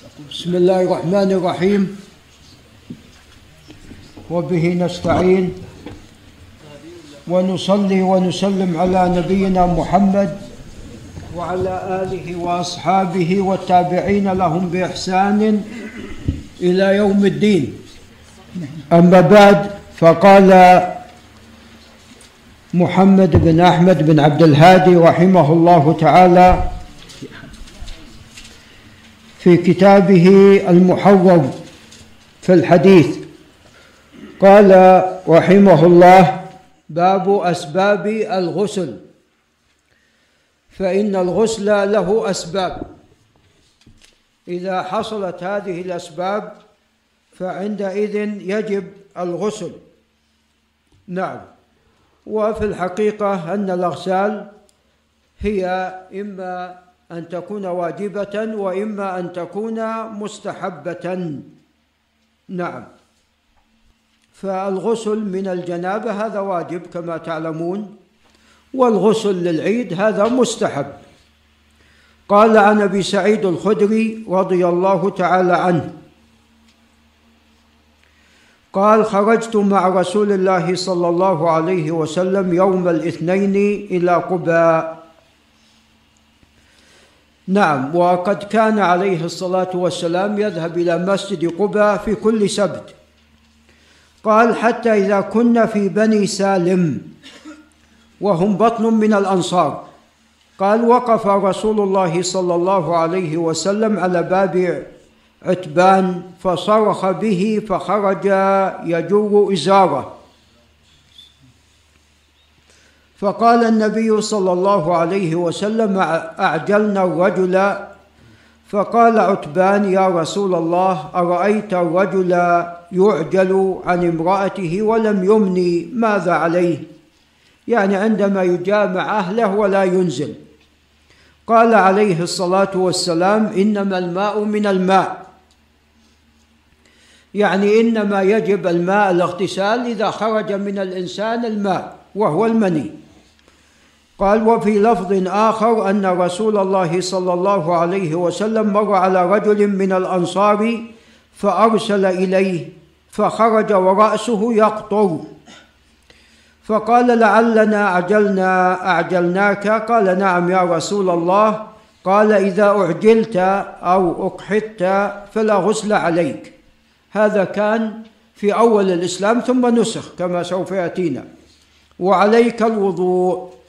بسم الله الرحمن الرحيم. وبه نستعين ونصلي ونسلم على نبينا محمد وعلى آله وأصحابه والتابعين لهم بإحسان إلى يوم الدين. أما بعد فقال محمد بن أحمد بن عبد الهادي رحمه الله تعالى في كتابه المحرر في الحديث. قال رحمه الله باب أسباب الغسل. فإن الغسل له أسباب. إذا حصلت هذه الأسباب فعندئذ يجب الغسل. نعم. وفي الحقيقة أن الأغسال هي إما أن تكون واجبة وإما أن تكون مستحبة. نعم. فالغسل من الجنابة هذا واجب كما تعلمون والغسل للعيد هذا مستحب. قال عن أبي سعيد الخدري رضي الله تعالى عنه قال خرجت مع رسول الله صلى الله عليه وسلم يوم الاثنين إلى قباء. نعم وقد كان عليه الصلاة والسلام يذهب إلى مسجد قباء في كل سبت. قال حتى إذا كنا في بني سالم وهم بطن من الأنصار. قال وقف رسول الله صلى الله عليه وسلم على باب عتبان فصرخ به فخرج يجر إزاره. فقال النبي صلى الله عليه وسلم اعجلنا الرجل؟ فقال عتبان يا رسول الله أرأيت الرجل يعجل عن امرأته ولم يمني ماذا عليه؟ يعني عندما يجامع أهله ولا ينزل. قال عليه الصلاة والسلام إنما الماء من الماء. يعني إنما يجب الماء الاغتسال إذا خرج من الإنسان الماء وهو المني. قال وفي لفظ آخر أن رسول الله صلى الله عليه وسلم مر على رجل من الأنصار فأرسل إليه فخرج ورأسه يقطر. فقال لعلنا اعجلنا أعجلناك؟ قال نعم يا رسول الله. قال إذا أعجلت أو أقحطت فلا غسل عليك. هذا كان في أول الإسلام ثم نسخ كما سوف يأتينا. وعليك الوضوء.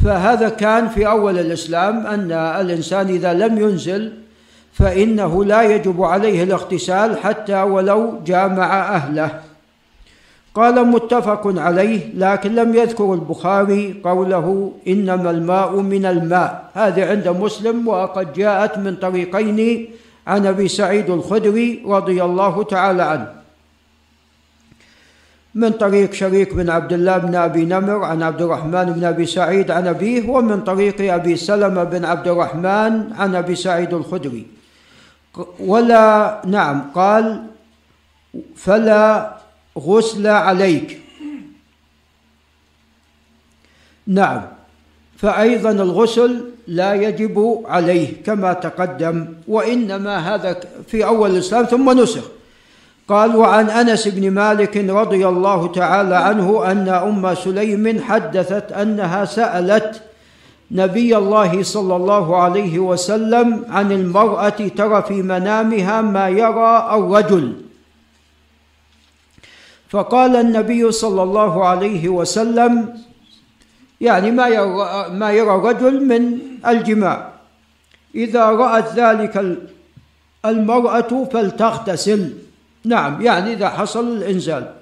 فهذا كان في أول الإسلام أن الإنسان إذا لم ينزل فإنه لا يجب عليه الاغتسال حتى ولو جامع أهله. قال متفق عليه لكن لم يذكر البخاري قوله إنما الماء من الماء. هذه عند مسلم وقد جاءت من طريقين عن أبي سعيد الخدري رضي الله تعالى عنه. من طريق شريك بن عبد الله بن أبي نمر عن عبد الرحمن بن أبي سعيد عن أبيه ومن طريق أبي سلمة بن عبد الرحمن عن أبي سعيد الخدري. ولا نعم قال فلا غسل عليك. نعم فايضا الغسل لا يجب عليه كما تقدم وإنما هذا في أول الإسلام ثم نسخ. قال وعن أنس بن مالك رضي الله تعالى عنه أن أم سليم حدثت أنها سألت نبي الله صلى الله عليه وسلم عن المرأة ترى في منامها ما يرى الرجل. فقال النبي صلى الله عليه وسلم يعني ما يرى ما يرى الرجل من الجماع. إذا رأت ذلك المرأة فلتغتسل. نعم يعني إذا حصل الإنزال.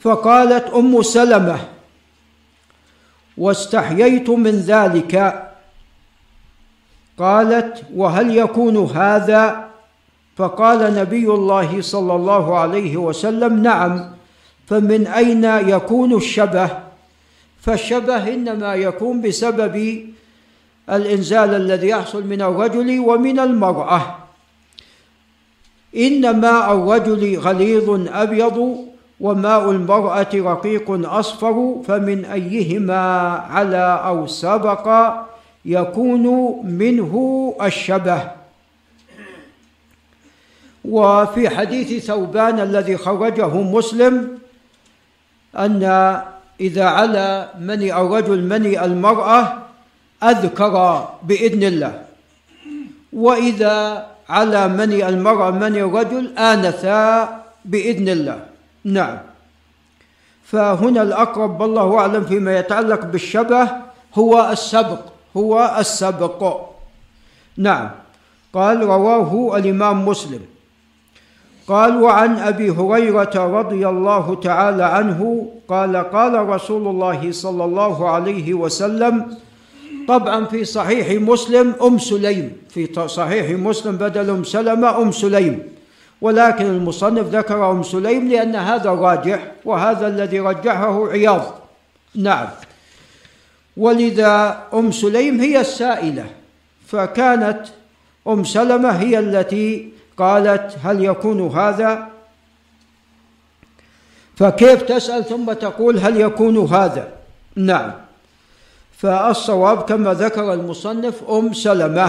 فقالت أم سلمة واستحييت من ذلك؟ قالت وهل يكون هذا؟ فقال نبي الله صلى الله عليه وسلم نعم فمن أين يكون الشبه؟ فالشبه إنما يكون بسبب الإنزال الذي يحصل من الرجل ومن المرأة. إن ماء الرجل غليظ أبيض وماء المرأة رقيق أصفر فمن أيهما على أو سبق يكون منه الشبه. وفي حديث ثوبان الذي خرجه مسلم أن إذا على مني الرجل مني المرأة أذكر بإذن الله. وإذا على مني المرأة مني الرجل آنثا بإذن الله. نعم. فهنا الأقرب والله أعلم فيما يتعلق بالشبه هو السبق هو السبق. نعم. قال رواه الإمام مسلم. قال وعن أبي هريرة رضي الله تعالى عنه قال قال رسول الله صلى الله عليه وسلم طبعا في صحيح مسلم أم سليم. في صحيح مسلم بدل أم سلمة أم سليم. ولكن المصنف ذكر أم سليم لأن هذا راجح وهذا الذي رجحه عياض. نعم. ولذا أم سليم هي السائلة. فكانت أم سلمة هي التي قالت هل يكون هذا؟ فكيف تسأل ثم تقول هل يكون هذا؟ نعم. فالصواب كما ذكر المصنف أم سلمة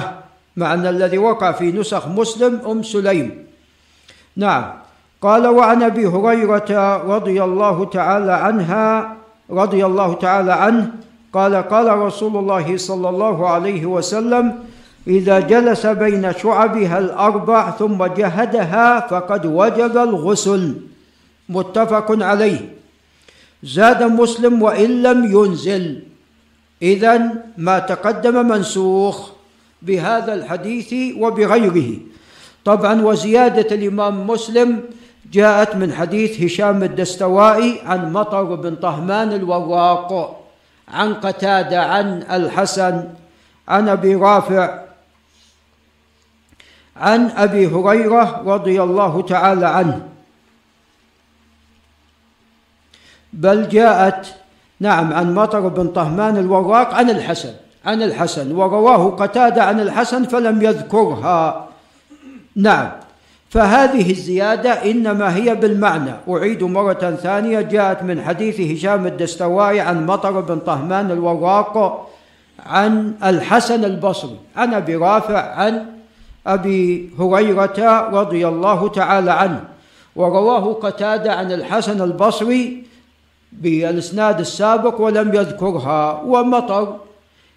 مع أن الذي وقع في نسخ مسلم أم سليم. نعم. قال وعن أبي هريرة رضي الله تعالى عنها رضي الله تعالى عنه قال قال رسول الله صلى الله عليه وسلم إذا جلس بين شعبها الأربع ثم جهدها فقد وجب الغسل. متفق عليه. زاد مسلم وإن لم ينزل. إذا ما تقدم منسوخ بهذا الحديث وبغيره. طبعا وزيادة الإمام مسلم جاءت من حديث هشام الدستوائي عن مطر بن طهمان الوراق عن قتادة عن الحسن عن أبي رافع عن أبي هريرة رضي الله تعالى عنه. بل جاءت نعم عن مطر بن طهمان الوراق عن الحسن عن الحسن ورواه قتادة عن الحسن فلم يذكرها. نعم فهذه الزيادة إنما هي بالمعنى. أعيد مرة ثانية جاءت من حديث هشام الدستوائي عن مطر بن طهمان الوراق عن الحسن البصري عن أبي رافع عن أبي هريرة رضي الله تعالى عنه ورواه قتادة عن الحسن البصري بالإسناد السابق ولم يذكرها ومطر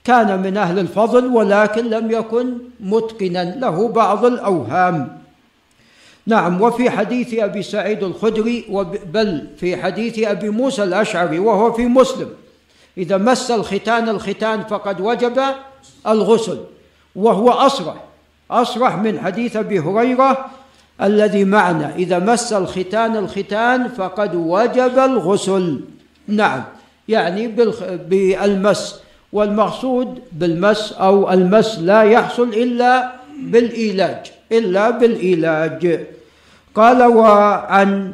كان من أهل الفضل ولكن لم يكن متقنا له بعض الأوهام. نعم وفي حديث أبي سعيد الخدري بل في حديث أبي موسى الأشعري وهو في مسلم إذا مس الختان الختان فقد وجب الغسل. وهو أصرح أصرح من حديث أبي هريرة الذي معنا إذا مس الختان الختان فقد وجب الغسل. نعم يعني بالمس. والمقصود بالمس أو المس لا يحصل إلا بالإيلاج إلا بالإيلاج. قال وعن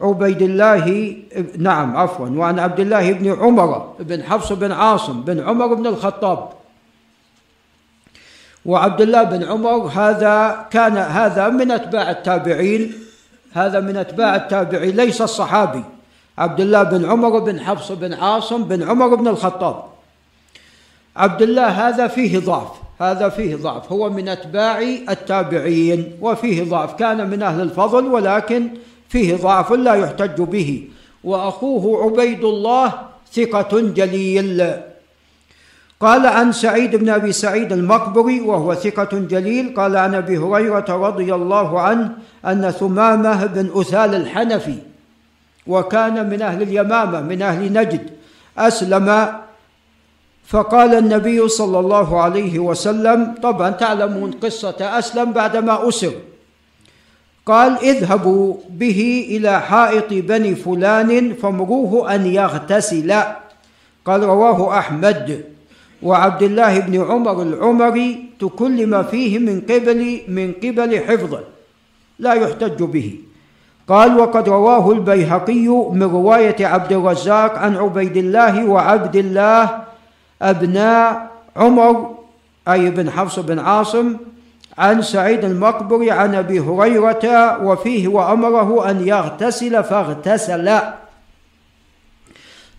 عبيد الله نعم عفوا وعن عبد الله بن عمر بن حفص بن عاصم بن عمر بن الخطاب. وعبد الله بن عمر هذا كان هذا من أتباع التابعين هذا من أتباع التابعين ليس الصحابي. عبد الله بن عمر بن حفص بن عاصم بن عمر بن الخطاب. عبد الله هذا فيه ضعف هذا فيه ضعف. هو من أتباع التابعين وفيه ضعف. كان من أهل الفضل ولكن فيه ضعف لا يحتج به. وأخوه عبيد الله ثقة جليل. قال عن سعيد بن أبي سعيد المقبري وهو ثقة جليل. قال عن أبي هريرة رضي الله عنه أن ثمامة بن أثال الحنفي وكان من أهل اليمامة من أهل نجد أسلم. فقال النبي صلى الله عليه وسلم طبعا تعلمون قصة أسلم بعدما أسر. قال اذهبوا به إلى حائط بني فلان فامروه أن يغتسل. قال رواه أحمد. وعبد الله بن عمر العمري تكلم فيه من قبل من قبل حفظه لا يحتج به. قال وقد رواه البيهقي من رواية عبد الرزاق عن عبيد الله وعبد الله أبناء عمر أي بن حفص بن عاصم عن سعيد المقبري عن أبي هريرة وفيه وأمره أن يغتسل فاغتسل.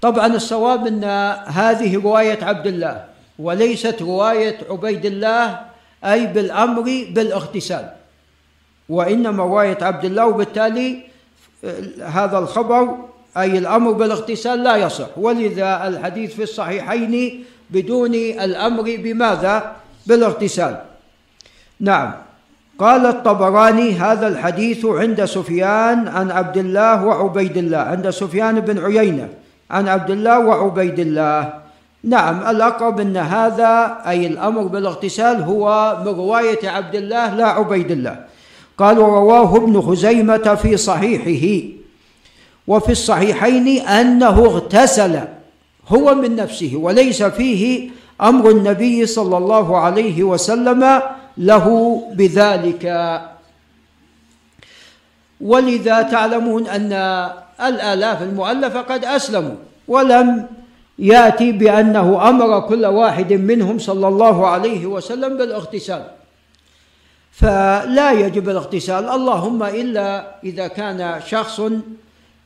طبعا الصواب أن هذه رواية عبد الله. وليست رواية عبيد الله أي بالأمر بالاغتسال. وإنما رواية عبد الله وبالتالي هذا الخبر أي الأمر بالاغتسال لا يصح. ولذا الحديث في الصحيحين بدون الأمر بماذا؟ بالاغتسال. نعم. قال الطبراني هذا الحديث عند سفيان عن عبد الله وعبيد الله. عند سفيان بن عيينة عن عبد الله وعبيد الله. نعم الأقرب أن هذا أي الأمر بالاغتسال هو من رواية عبد الله لا عبيد الله. قال ورواه ابن خزيمة في صحيحه. وفي الصحيحين أنه اغتسل هو من نفسه وليس فيه أمر النبي صلى الله عليه وسلم له بذلك. ولذا تعلمون أن الآلاف المؤلفة قد أسلموا ولم يأتي بأنه أمر كل واحد منهم صلى الله عليه وسلم بالاغتسال. فلا يجب الاغتسال. اللهم إلا إذا كان شخص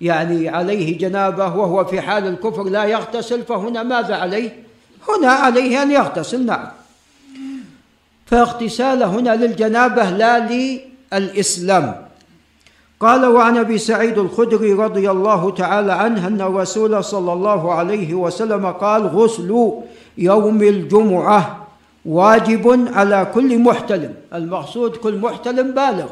يعني عليه جنابة وهو في حال الكفر لا يغتسل فهنا ماذا عليه؟ هنا عليه أن يغتسل نعم. فاغتسال هنا للجنابة لا للإسلام. قال وعن أبي سعيد الخدري رضي الله تعالى عنه أن الرسول صلى الله عليه وسلم قال غسل يوم الجمعة واجب على كل محتلم. المقصود كل محتلم بالغ.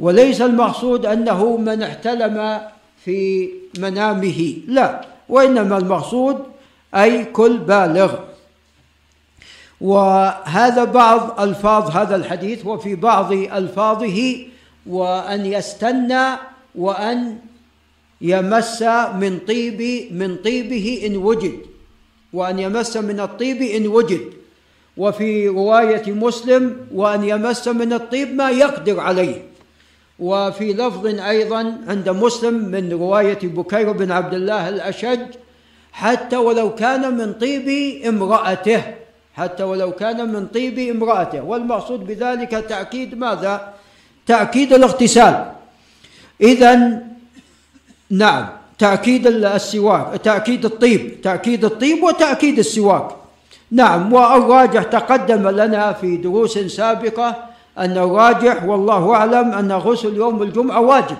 وليس المقصود أنه من احتلم في منامه. لا وإنما المقصود أي كل بالغ. وهذا بعض ألفاظ هذا الحديث وفي بعض ألفاظه وأن يستنى وأن يمس من طيب من طيبه إن وجد. وأن يمس من الطيب إن وجد. وفي رواية مسلم وأن يمس من الطيب ما يقدر عليه. وفي لفظ أيضا عند مسلم من رواية بكير بن عبد الله الأشج حتى ولو كان من طيب امرأته حتى ولو كان من طيب امرأته. والمقصود بذلك تأكيد ماذا؟ تأكيد الاغتسال. اذا نعم تأكيد السواك تأكيد الطيب تأكيد الطيب وتأكيد السواك. نعم والراجح تقدم لنا في دروس سابقة أن الراجح والله أعلم أن غسل يوم الجمعة واجب.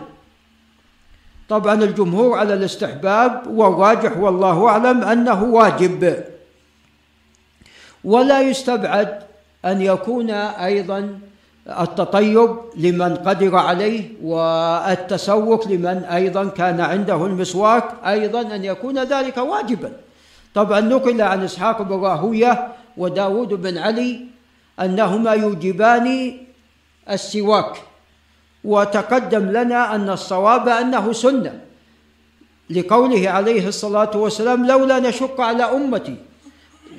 طبعا الجمهور على الاستحباب والراجح والله أعلم أنه واجب. ولا يستبعد أن يكون أيضا التطيب لمن قدر عليه والتسوق لمن أيضا كان عنده المسواك أيضا أن يكون ذلك واجبا. طبعا نقل عن إسحاق بن راهوية وداود بن علي أنهما يوجبان السواك وتقدم لنا أن الصواب أنه سنة. لقوله عليه الصلاة والسلام لولا نشق على أمتي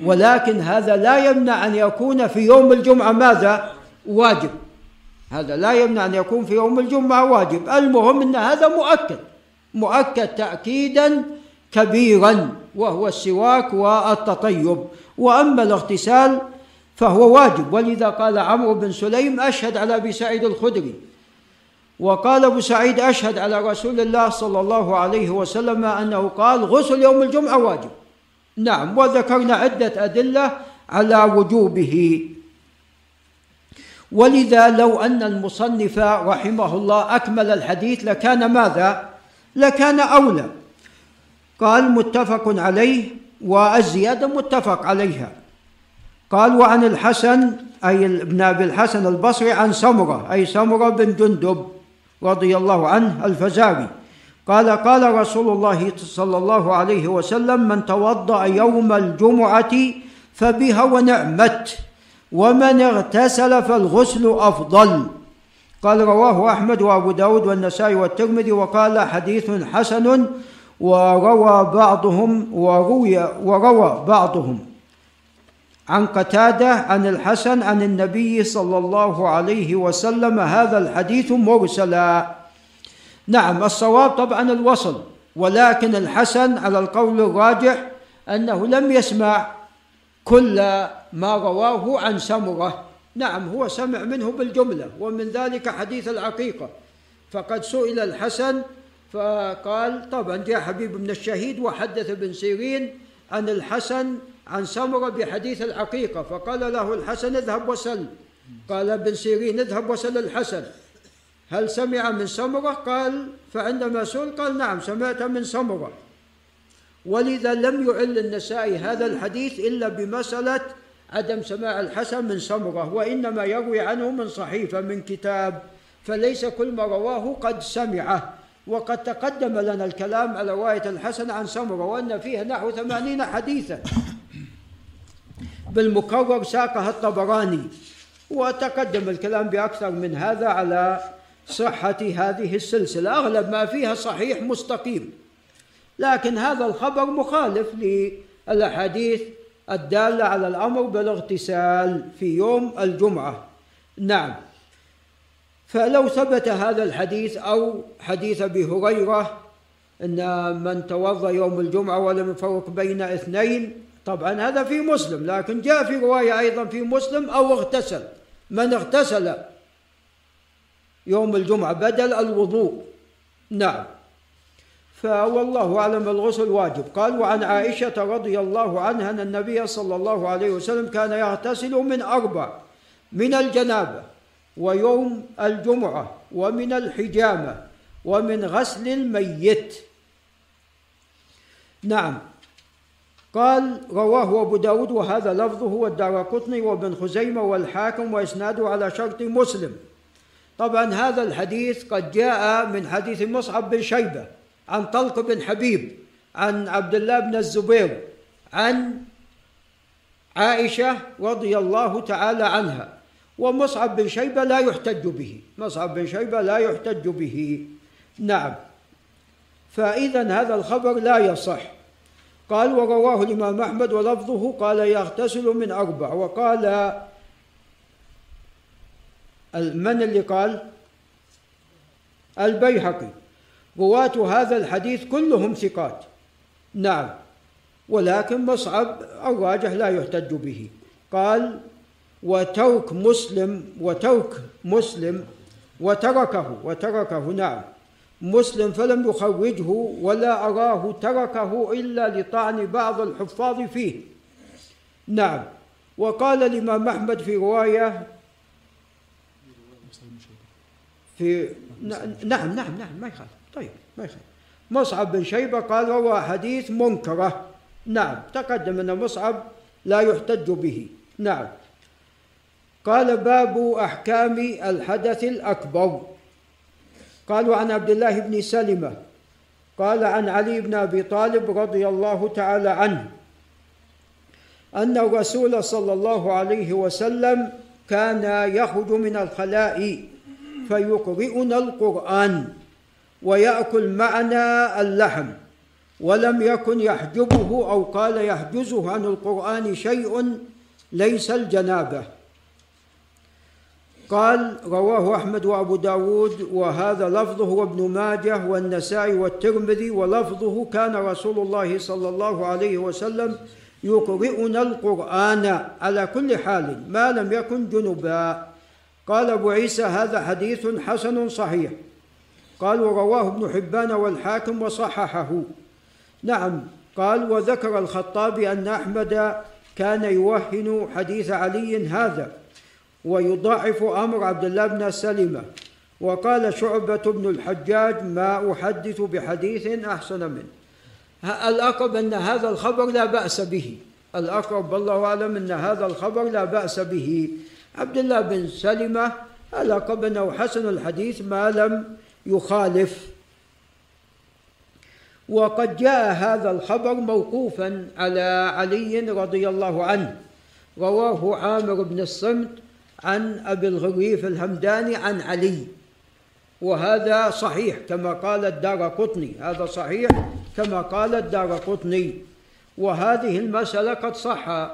ولكن هذا لا يمنع أن يكون في يوم الجمعة ماذا؟ واجب. هذا لا يمنع أن يكون في يوم الجمعة واجب. المهم أن هذا مؤكد. مؤكد تاكيدا كبيرا وهو السواك والتطيب. وأما الاغتسال فهو واجب. ولذا قال عمرو بن سليم أشهد على أبي سعيد الخدري. وقال أبو سعيد أشهد على رسول الله صلى الله عليه وسلم أنه قال غسل يوم الجمعة واجب. نعم وذكرنا عدة أدلة على وجوبه. ولذا لو أن المصنف رحمه الله أكمل الحديث لكان ماذا؟ لكان أولى. قال متفق عليه والزياده متفق عليها. قال وعن الحسن أي ابن أبي الحسن البصري عن سمرة أي سمرة بن جندب رضي الله عنه الفزاري. قال قال رسول الله صلى الله عليه وسلم من توضأ يوم الجمعة فبها ونعمت. ومن اغتسل فالغسل أفضل. قال رواه أحمد وأبو داود والنسائي والترمذي وقال حديث حسن وروى بعضهم وروي وروى بعضهم. عن قتادة عن الحسن عن النبي صلى الله عليه وسلم هذا الحديث مرسلا. نعم الصواب طبعا الوصل ولكن الحسن على القول الراجح أنه لم يسمع كل ما رواه عن سمرة. نعم هو سمع منه بالجملة ومن ذلك حديث العقيقة. فقد سئل الحسن فقال طبعا جاء حبيب من الشهيد وحدث ابن سيرين عن الحسن عن سمرة بحديث العقيقة فقال له الحسن اذهب وسل. قال ابن سيرين اذهب وسل الحسن. هل سمع من سمرة؟ قال فعندما سئل قال نعم سمعت من سمرة. ولذا لم يعل النسائي هذا الحديث إلا بمسألة عدم سماع الحسن من سمرة وإنما يروي عنه من صحيفة من كتاب فليس كل ما رواه قد سمعه. وقد تقدم لنا الكلام على رواية الحسن عن سمرة وأن فيها نحو ثمانين حديثا. بالمكرر ساقها الطبراني. وتقدم الكلام بأكثر من هذا على صحة هذه السلسلة. أغلب ما فيها صحيح مستقيم. لكن هذا الخبر مخالف للأحاديث الدالة على الأمر بالاغتسال في يوم الجمعة. نعم. فلو ثبت هذا الحديث أو حديث أبي هريرة أن من توضأ يوم الجمعة ولم يفرق بين اثنين طبعا هذا في مسلم لكن جاء في رواية أيضا في مسلم أو اغتسل. من اغتسل يوم الجمعة بدل الوضوء. نعم. فوالله أعلم الغسل واجب. قال وعن عائشة رضي الله عنها أن النبي صلى الله عليه وسلم كان يغتسل من أربع من الجنابة ويوم الجمعة ومن الحجامة ومن غسل الميت. نعم. قال رواه أبو داود وهذا لفظه والدار قطني وابن خزيمة والحاكم وإسناده على شرط مسلم. طبعا هذا الحديث قد جاء من حديث مصعب بن شيبة عن طلق بن حبيب عن عبد الله بن الزبير عن عائشة رضي الله تعالى عنها ومصعب بن شيبة لا يحتج به مصعب بن شيبة لا يحتج به. نعم. فإذا هذا الخبر لا يصح. قال ورواه الإمام أحمد ولفظه قال يغتسل من أربع وقال من اللي قال؟ البيهقي. رواة هذا الحديث كلهم ثقات. نعم. ولكن مصعب الراجح لا يحتج به. قال وترك مسلم وترك مسلم وتركه وتركه نعم. مسلم فلم يخرجه ولا أراه تركه إلا لطعن بعض الحفاظ فيه. نعم. وقال الإمام أحمد في رواية في نعم نعم نعم ما يخالف. طيب ما يخالف. مصعب بن شيبة قال روى حديث منكرة. نعم تقدم أن مصعب لا يحتج به. نعم. قال باب أحكام الحدث الأكبر. قالوا عن عبد الله بن سلمة. قال عن علي بن أبي طالب رضي الله تعالى عنه أن الرسول صلى الله عليه وسلم كان يخرج من الخلاء فيقرئنا القرآن. ويأكل معنا اللحم. ولم يكن يحجبه أو قال يحجزه عن القرآن شيء ليس الجنابة. قال رواه أحمد وأبو داود وهذا لفظه وابن ماجه والنسائي والترمذي ولفظه كان رسول الله صلى الله عليه وسلم يقرئنا القرآن على كل حال ما لم يكن جنبا. قال أبو عيسى هذا حديث حسن صحيح. قال ورواه ابن حبان والحاكم وصححه. نعم قال وذكر الخطابي أن أحمد كان يوهن حديث علي هذا ويضاعف أمر عبد الله بن سلمة. وقال شعبة بن الحجاج ما أحدث بحديث أحسن منه. الأقرب أن هذا الخبر لا بأس به. الأقرب والله أعلم أن هذا الخبر لا بأس به. عبد الله بن سلمة الأقرب أنه حسن الحديث ما لم يخالف. وقد جاء هذا الخبر موقوفا على علي رضي الله عنه رواه عامر بن الصمت عن أبي الغريف الهمداني عن علي. وهذا صحيح كما قال الدار قطني هذا صحيح كما قال الدار قطني. وهذه المسألة قد صح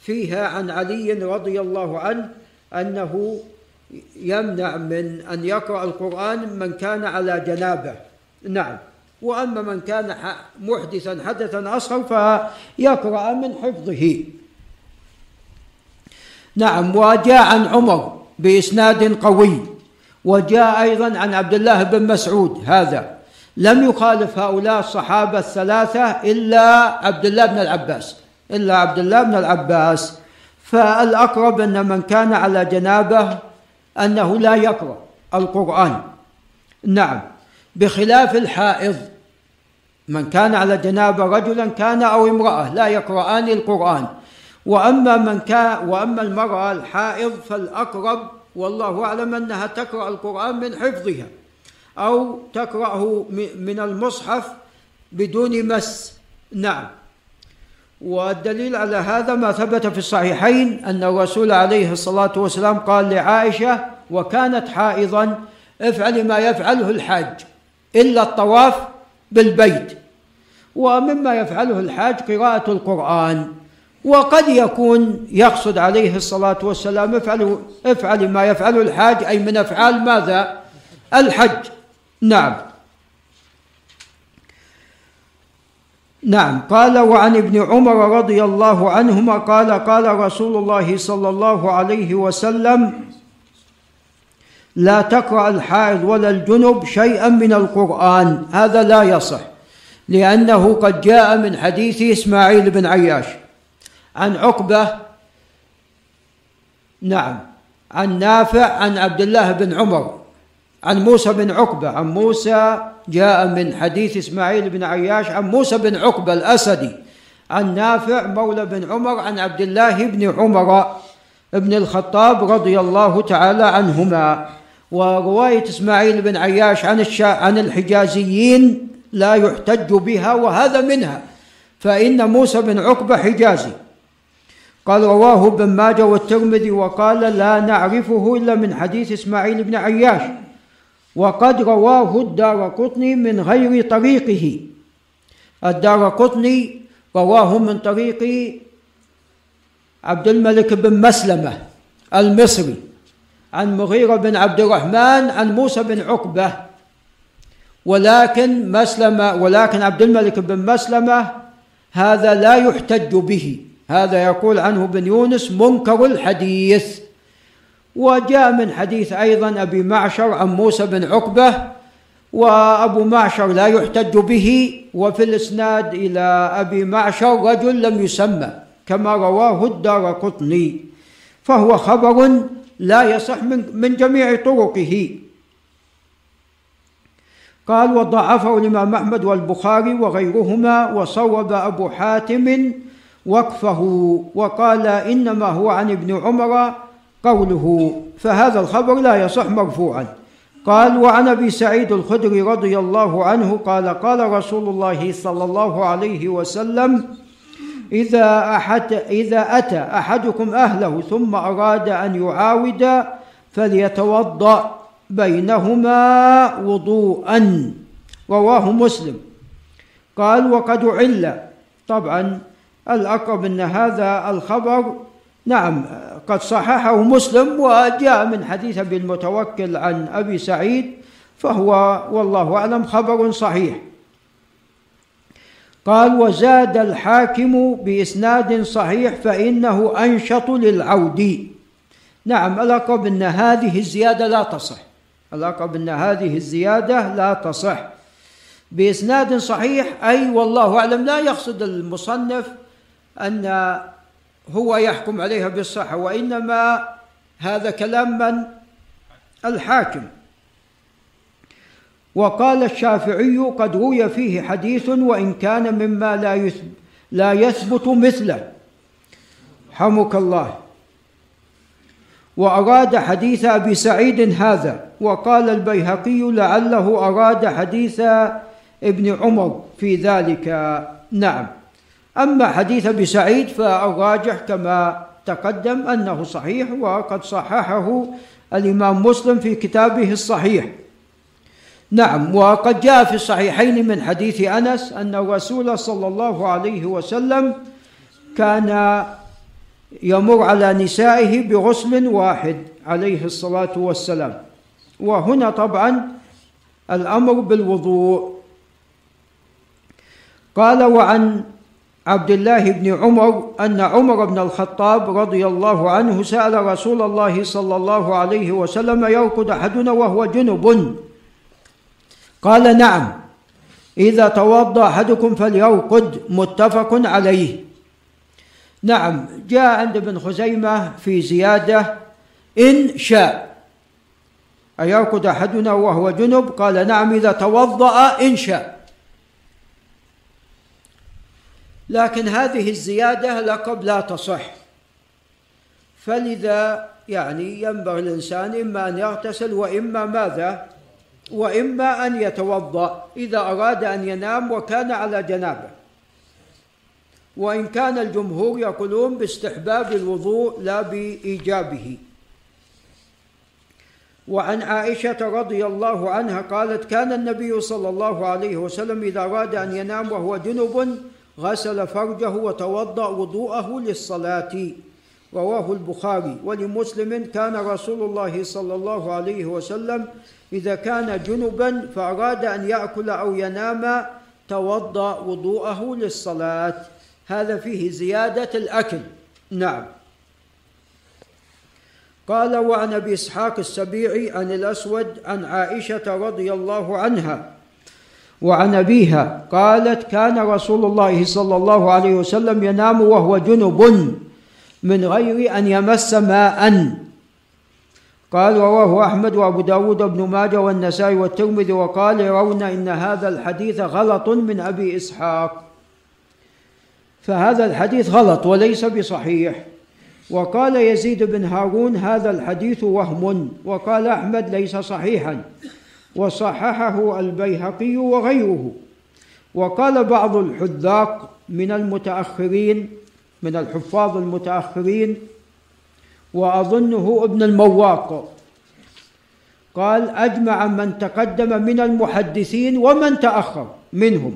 فيها عن علي رضي الله عنه أنه يمنع من أن يقرأ القرآن من كان على جنابه. نعم. وأما من كان محدثا حدثا أصغر فيقرأ من حفظه. نعم. وجاء عن عمر بإسناد قوي. وجاء أيضا عن عبد الله بن مسعود هذا. لم يخالف هؤلاء الصحابة الثلاثة إلا عبد الله بن العباس. إلا عبد الله بن العباس. فالأقرب أن من كان على جنابه أنه لا يقرأ القرآن. نعم بخلاف الحائض من كان على جنابة رجلا كان أو امرأة لا يقرآن القرآن. وأما من كان وأما المرأة الحائض فالأقرب والله أعلم أنها تقرأ القرآن من حفظها أو تقرأه من المصحف بدون مس. نعم. والدليل على هذا ما ثبت في الصحيحين أن الرسول عليه الصلاة والسلام قال لعائشة وكانت حائضا افعلي ما يفعله الحاج إلا الطواف بالبيت. ومما يفعله الحاج قراءة القرآن. وقد يكون يقصد عليه الصلاة والسلام افعلوا افعل ما يفعله الحاج أي من أفعال ماذا؟ الحج. نعم. نعم. قال وعن ابن عمر رضي الله عنهما قال قال رسول الله صلى الله عليه وسلم لا تقرأ الحائض ولا الجنب شيئا من القرآن هذا لا يصح لأنه قد جاء من حديث إسماعيل بن عياش عن عقبة نعم عن نافع عن عبد الله بن عمر عن موسى بن عقبة عن موسى جاء من حديث إسماعيل بن عياش عن موسى بن عقبة الأسدي عن نافع مولى بن عمر عن عبد الله بن عمر بن الخطاب رضي الله تعالى عنهما. ورواية إسماعيل بن عياش عن عن الحجازيين لا يحتج بها وهذا منها فإن موسى بن عقبة حجازي. قال رواه ابن ماجه والترمذي وقال لا نعرفه إلا من حديث إسماعيل بن عياش. وقد رواه الدار قطني من غير طريقه. الدار قطني رواه من طريق عبد الملك بن مسلمة المصري عن مغيرة بن عبد الرحمن عن موسى بن عقبة. ولكن مسلمة ولكن عبد الملك بن مسلمة هذا لا يحتج به. هذا يقول عنه بن يونس منكر الحديث. وجاء من حديث أيضا أبي معشر عن موسى بن عقبة وأبو معشر لا يحتج به وفي الإسناد إلى أبي معشر رجل لم يسمى كما رواه الدار قطني فهو خبر لا يصح من, من جميع طرقه. قال وضعفه الإمام أحمد والبخاري وغيرهما وصوب أبو حاتم وقفه وقال إنما هو عن ابن عمر قوله فهذا الخبر لا يصح مرفوعا. قال وعن أبي سعيد الخدري رضي الله عنه قال قال رسول الله صلى الله عليه وسلم إذا أحد إذا أتى أحدكم أهله ثم أراد أن يعاود فليتوضأ بينهما وضوءا. رواه مسلم. قال وقد عل. طبعا الأقرب إن هذا الخبر نعم قد صححه مسلم وجاء من حديث أبي المتوكل عن أبي سعيد فهو والله أعلم خبر صحيح. قال وزاد الحاكم بإسناد صحيح فإنه أنشط للعود. نعم الاقرب إن هذه الزيادة لا تصح. الاقرب إن هذه الزيادة لا تصح. بإسناد صحيح أي والله أعلم لا يقصد المصنف أن هو يحكم عليها بالصحة وإنما هذا كلام من؟ الحاكم. وقال الشافعي قد روي فيه حديث وإن كان مما لا يثبت لا يثبت مثله. حمك الله. وأراد حديث أبي سعيد هذا وقال البيهقي لعله أراد حديث ابن عمر في ذلك. نعم. أما حديث أبي سعيد فالراجح كما تقدم أنه صحيح وقد صححه الإمام مسلم في كتابه الصحيح. نعم وقد جاء في الصحيحين من حديث أنس أن الرسول صلى الله عليه وسلم كان يمر على نسائه بغسل واحد عليه الصلاة والسلام. وهنا طبعا الأمر بالوضوء. قال وعن عبد الله بن عمر أن عمر بن الخطاب رضي الله عنه سأل رسول الله صلى الله عليه وسلم يرقد أحدنا وهو جنب. قال نعم إذا توضأ أحدكم فليرقد متفق عليه. نعم جاء عند ابن خزيمة في زيادة إن شاء. أيرقد أحدنا وهو جنب؟ قال نعم إذا توضأ إن شاء. لكن هذه الزيادة لقب لا تصح. فلذا يعني ينبغي الإنسان إما أن يغتسل وإما ماذا؟ وإما أن يتوضأ إذا أراد أن ينام وكان على جنابه. وإن كان الجمهور يقولون باستحباب الوضوء لا بإيجابه. وعن عائشة رضي الله عنها قالت كان النبي صلى الله عليه وسلم إذا أراد أن ينام وهو جنب غسل فرجه وتوضأ وضوءه للصلاة. رواه البخاري. ولمسلم كان رسول الله صلى الله عليه وسلم إذا كان جنبا فأراد أن يأكل أو ينام توضأ وضوءه للصلاة. هذا فيه زيادة الأكل. نعم. قال وعن أبي إسحاق السبيعي عن الأسود عن عائشة رضي الله عنها وعن أبيها قالت كان رسول الله صلى الله عليه وسلم ينام وهو جنب من غير أن يمس ماء. قال رواه أحمد وأبو داود بن ماجه والنسائي والترمذي وقال يرون إن هذا الحديث غلط من أبي إسحاق. فهذا الحديث غلط وليس بصحيح. وقال يزيد بن هارون هذا الحديث وهم. وقال أحمد ليس صحيحا. وصححه البيهقي وغيره. وقال بعض الحذاق من المتأخرين من الحفاظ المتأخرين وأظنه ابن المواق. قال أجمع من تقدم من المحدثين ومن تأخر منهم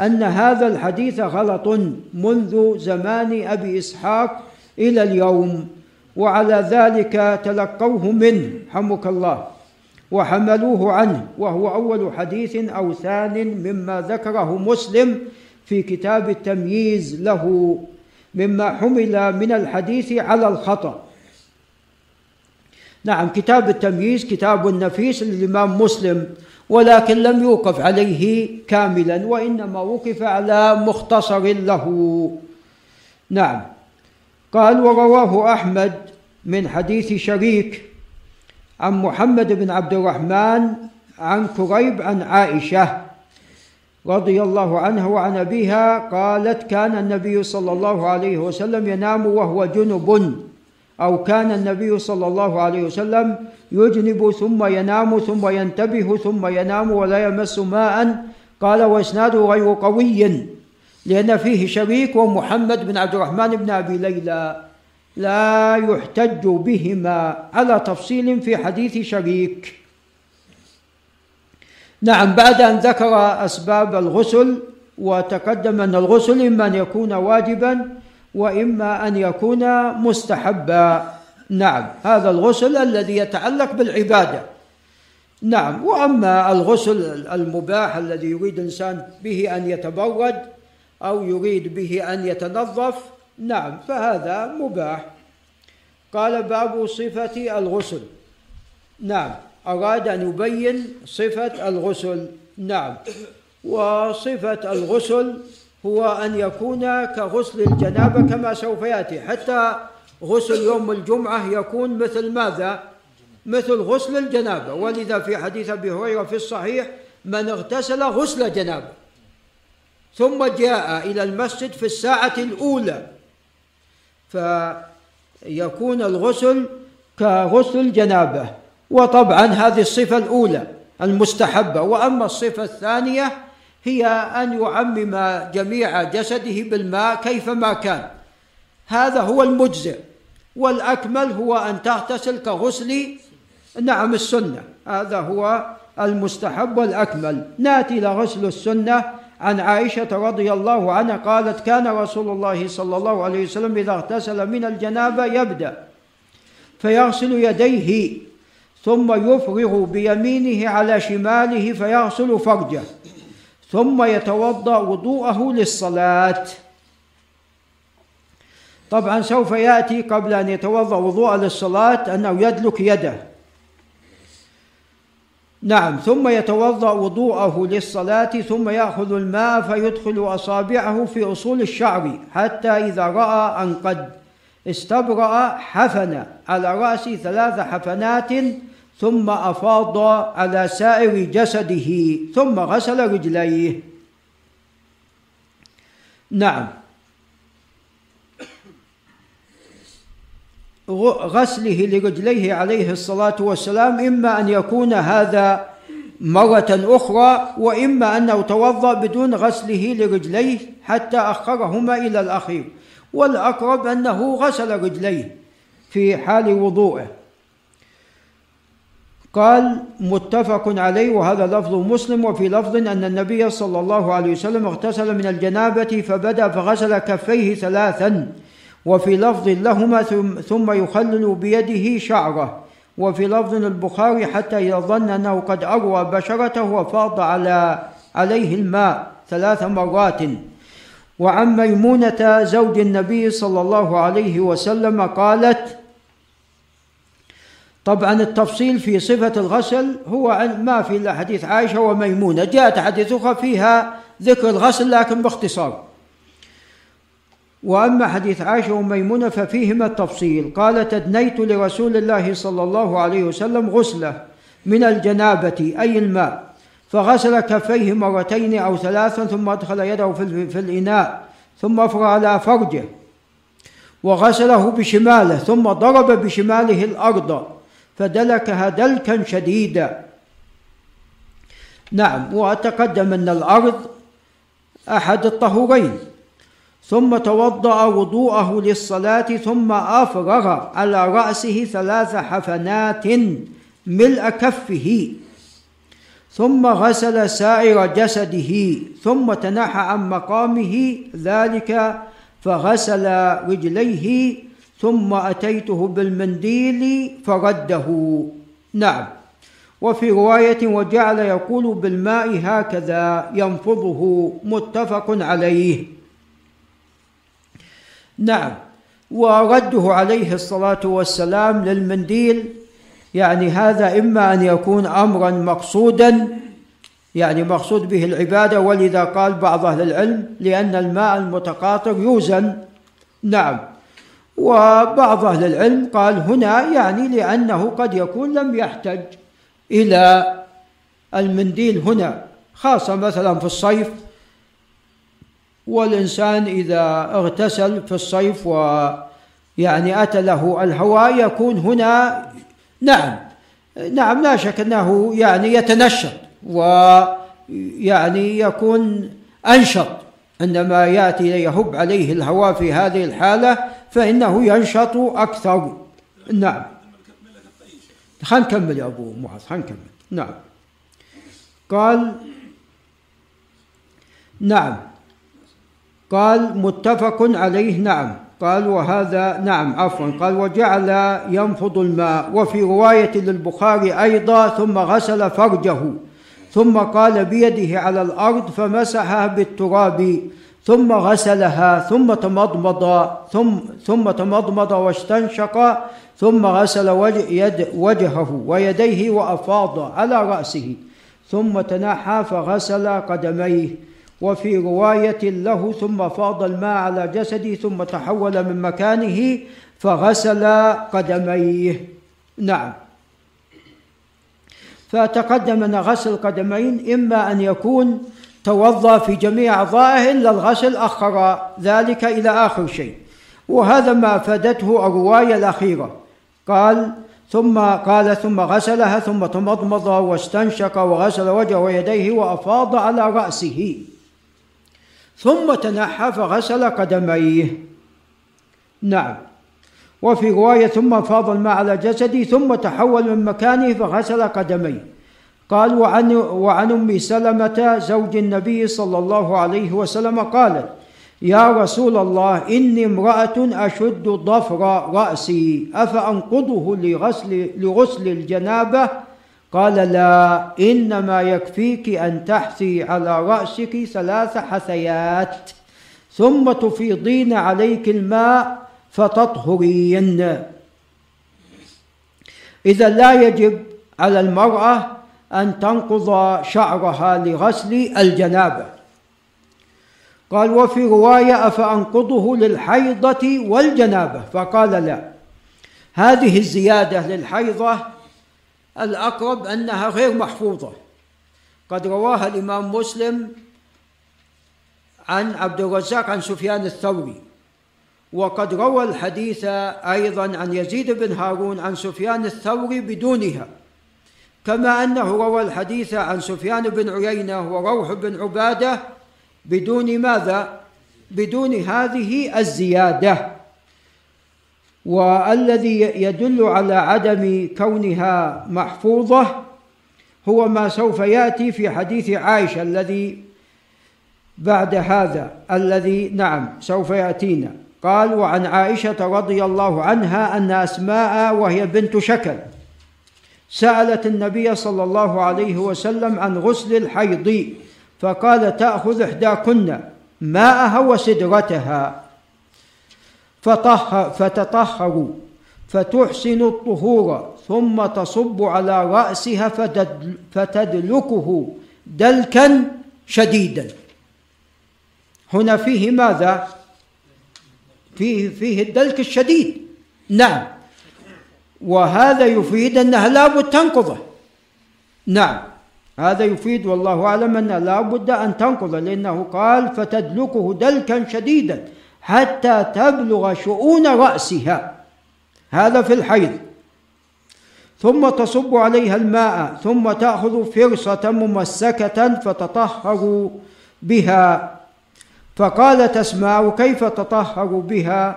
أن هذا الحديث غلط منذ زمان أبي إسحاق إلى اليوم وعلى ذلك تلقوه منه حمك الله. وحملوه عنه وهو أول حديث أو ثان مما ذكره مسلم في كتاب التمييز له مما حمل من الحديث على الخطأ. نعم كتاب التمييز كتاب نفيس للإمام مسلم ولكن لم يوقف عليه كاملا وإنما وقف على مختصر له. نعم. قال ورواه أحمد من حديث شريك عن محمد بن عبد الرحمن عن كريب عن عائشة رضي الله عنها وعن أبيها قالت كان النبي صلى الله عليه وسلم ينام وهو جنب أو كان النبي صلى الله عليه وسلم يجنب ثم ينام ثم ينتبه ثم ينام ولا يمس ماء. قال وإسناده غير قوي لأن فيه شريك ومحمد بن عبد الرحمن بن أبي ليلى. لا يحتج بهما. على تفصيل في حديث شريك نعم بعد أن ذكر أسباب الغسل وتقدم أن الغسل إما أن يكون واجبا وإما أن يكون مستحبا. نعم هذا الغسل الذي يتعلق بالعبادة. نعم وأما الغسل المباح الذي يريد الإنسان به أن يتبرد أو يريد به أن يتنظف نعم فهذا مباح. قال باب صفة الغسل. نعم أراد أن يبين صفة الغسل. نعم وصفة الغسل هو أن يكون كغسل الجنابة كما سوف يأتي حتى غسل يوم الجمعة يكون مثل ماذا؟ مثل غسل الجنابة. ولذا في حديث أبي هريرة في الصحيح من اغتسل غسل جنابة ثم جاء إلى المسجد في الساعة الأولى فيكون الغسل كغسل الجنابة وطبعا هذه الصفة الأولى المستحبة. وأما الصفة الثانية هي أن يعمم جميع جسده بالماء كيفما كان. هذا هو المجزئ. والأكمل هو أن تغتسل كغسل نعم السنة. هذا هو المستحب والأكمل. نأتي إلى غسل السنة. عن عائشة رضي الله عنها قالت كان رسول الله صلى الله عليه وسلم إذا اغتسل من الجنابة يبدأ فيغسل يديه ثم يفرغ بيمينه على شماله فيغسل فرجه ثم يتوضأ وضوءه للصلاة. طبعا سوف يأتي قبل أن يتوضأ وضوء للصلاة أنه يدلك يده. نعم ثم يتوضأ وضوءه للصلاة ثم يأخذ الماء فيدخل أصابعه في أصول الشعر حتى إذا رأى أن قد استبرأ حفن على رأسه ثلاث حفنات ثم أفاض على سائر جسده ثم غسل رجليه. نعم. غسله لرجليه عليه الصلاة والسلام إما أن يكون هذا مرة أخرى وإما أنه توضأ بدون غسله لرجليه حتى أخرهما إلى الأخير. والأقرب أنه غسل رجليه في حال وضوءه قال متفق عليه وهذا لفظ مسلم وفي لفظ أن النبي صلى الله عليه وسلم اغتسل من الجنابة فبدأ فغسل كفيه ثلاثا. وفي لفظ لهما ثم يخلل بيده شعره. وفي لفظ البخاري حتى إذا ظن أنه قد أروى بشرته وفاض على عليه الماء ثلاث مرات. وعن ميمونة زوج النبي صلى الله عليه وسلم قالت طبعا التفصيل في صفة الغسل هو ما في إلا حديث عائشة وميمونة جاءت حديث أخرى فيها ذكر الغسل لكن باختصار. وأما حديث عائشة وميمونة ففيهما التفصيل. قالت أدنيت لرسول الله صلى الله عليه وسلم غسله من الجنابة أي الماء فغسل كفيه مرتين أو ثلاثا ثم أدخل يده في الإناء ثم أفرغ على فرجه وغسله بشماله ثم ضرب بشماله الأرض فدلكها دلكا شديدا. نعم وأتقدم أن الأرض أحد الطهورين. ثم توضأ وضوءه للصلاة ثم أفرغ على رأسه ثلاث حفنات ملء كفه. ثم غسل سائر جسده ثم تنحى عن مقامه ذلك فغسل رجليه ثم أتيته بالمنديل فرده. نعم. وفي رواية وجعل يقول بالماء هكذا ينفضه متفق عليه. نعم. ورده عليه الصلاة والسلام للمنديل يعني هذا إما أن يكون أمرا مقصودا يعني مقصود به العبادة ولذا قال بعض أهل العلم لأن الماء المتقاطر يوزن. نعم. وبعض أهل العلم قال هنا يعني لأنه قد يكون لم يحتج إلى المنديل هنا خاصة مثلا في الصيف والإنسان إذا اغتسل في الصيف ويعني أتى له الهواء يكون هنا نعم. نعم لا شك أنه يعني يتنشط ويعني يكون أنشط. عندما يأتي يهب عليه الهواء في هذه الحالة فإنه ينشط أكثر. نعم. خلينا نكمل يا أبو معاذ خلينا نكمل. نعم. قال نعم. قال متفق عليه نعم. قال وهذا نعم عفوا. قال وجعل ينفض الماء. وفي رواية للبخاري أيضا ثم غسل فرجه. ثم قال بيده على الأرض فمسحها بالتراب. ثم غسلها ثم تمضمض ثم ثم تمضمض واستنشق. ثم غسل وجه يد وجهه ويديه وأفاض على رأسه. ثم تنحى فغسل قدميه. وفي رواية له ثم فاض الماء على جسده ثم تحول من مكانه فغسل قدميه. نعم. فتقدم أن غسل القدمين إما أن يكون توضأ في جميع أعضائه إلا الغسل أخر ذلك إلى آخر شيء. وهذا ما أفادته الرواية الأخيرة. قال ثم قال ثم غسلها ثم تمضمض واستنشق وغسل وجهه ويديه وأفاض على رأسه. ثم تنحى فغسل قدميه. نعم. وفي رواية ثم فاض الماء على جسده ثم تحول من مكانه فغسل قدميه. قال وعن وعن أم سلمة زوج النبي صلى الله عليه وسلم قالت يا رسول الله إني امرأة أشد ضفر رأسي أفأنقضه لغسل لغسل الجنابة قال لا إنما يكفيك أن تحثي على رأسك ثلاث حثيات ثم تفيضين عليك الماء فتطهرين. إذا لا يجب على المرأة أن تنقض شعرها لغسل الجنابة. قال وفي رواية أفأنقضه للحيضة والجنابة؟ فقال لا. هذه الزيادة للحيضة الأقرب أنها غير محفوظة. قد رواها الإمام مسلم عن عبد الرزاق عن سفيان الثوري. وقد روى الحديث أيضا عن يزيد بن هارون عن سفيان الثوري بدونها. كما أنه روى الحديث عن سفيان بن عيينة وروح بن عبادة بدون ماذا؟ بدون هذه الزيادة. والذي يدل على عدم كونها محفوظة هو ما سوف يأتي في حديث عائشة الذي بعد هذا الذي نعم سوف يأتينا. قال وعن عائشة رضي الله عنها أن أسماء وهي بنت شكل سألت النبي صلى الله عليه وسلم عن غسل الحيض فقال تأخذ إحداكن ماءها وسدرتها. فطهر فتطهر فتحسن الطهور ثم تصب على رأسها فتدلكه دلكا شديدا. هنا فيه ماذا؟ فيه فيه الدلك الشديد. نعم. وهذا يفيد أنها لابد تنقضه. نعم. هذا يفيد والله أعلم أنها لابد أن تنقضه لأنه قال فتدلكه دلكا شديدا. حتى تبلغ شؤون رأسها. هذا في الحيض. ثم تصب عليها الماء ثم تأخذ فرصة ممسكة فتطهر بها. فقالت أسماء كيف تطهر بها؟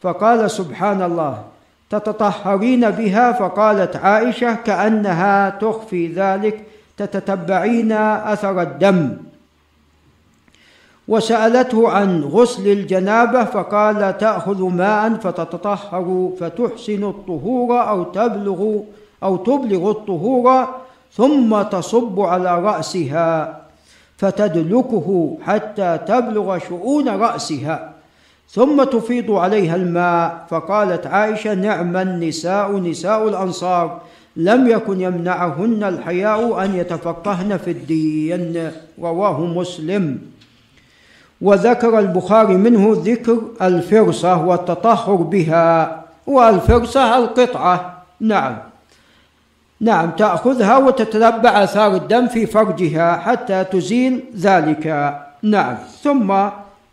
فقال سبحان الله تتطهرين بها؟ فقالت عائشة كأنها تخفي ذلك تتتبعين أثر الدم. وسألته عن غسل الجنابة فقال تأخذ ماء فتتطهر فتحسن الطهور أو تبلغ أو تبلغ الطهور ثم تصب على رأسها فتدلكه حتى تبلغ شؤون رأسها ثم تفيض عليها الماء فقالت عائشة نعم النساء نساء الأنصار لم يكن يمنعهن الحياء أن يتفقهن في الدين رواه مسلم وذكر البخاري منه ذكر الفرصة والتطهر بها والفرصة القطعة. نعم. نعم تأخذها وتتتبع آثار الدم في فرجها حتى تزيل ذلك. نعم. ثم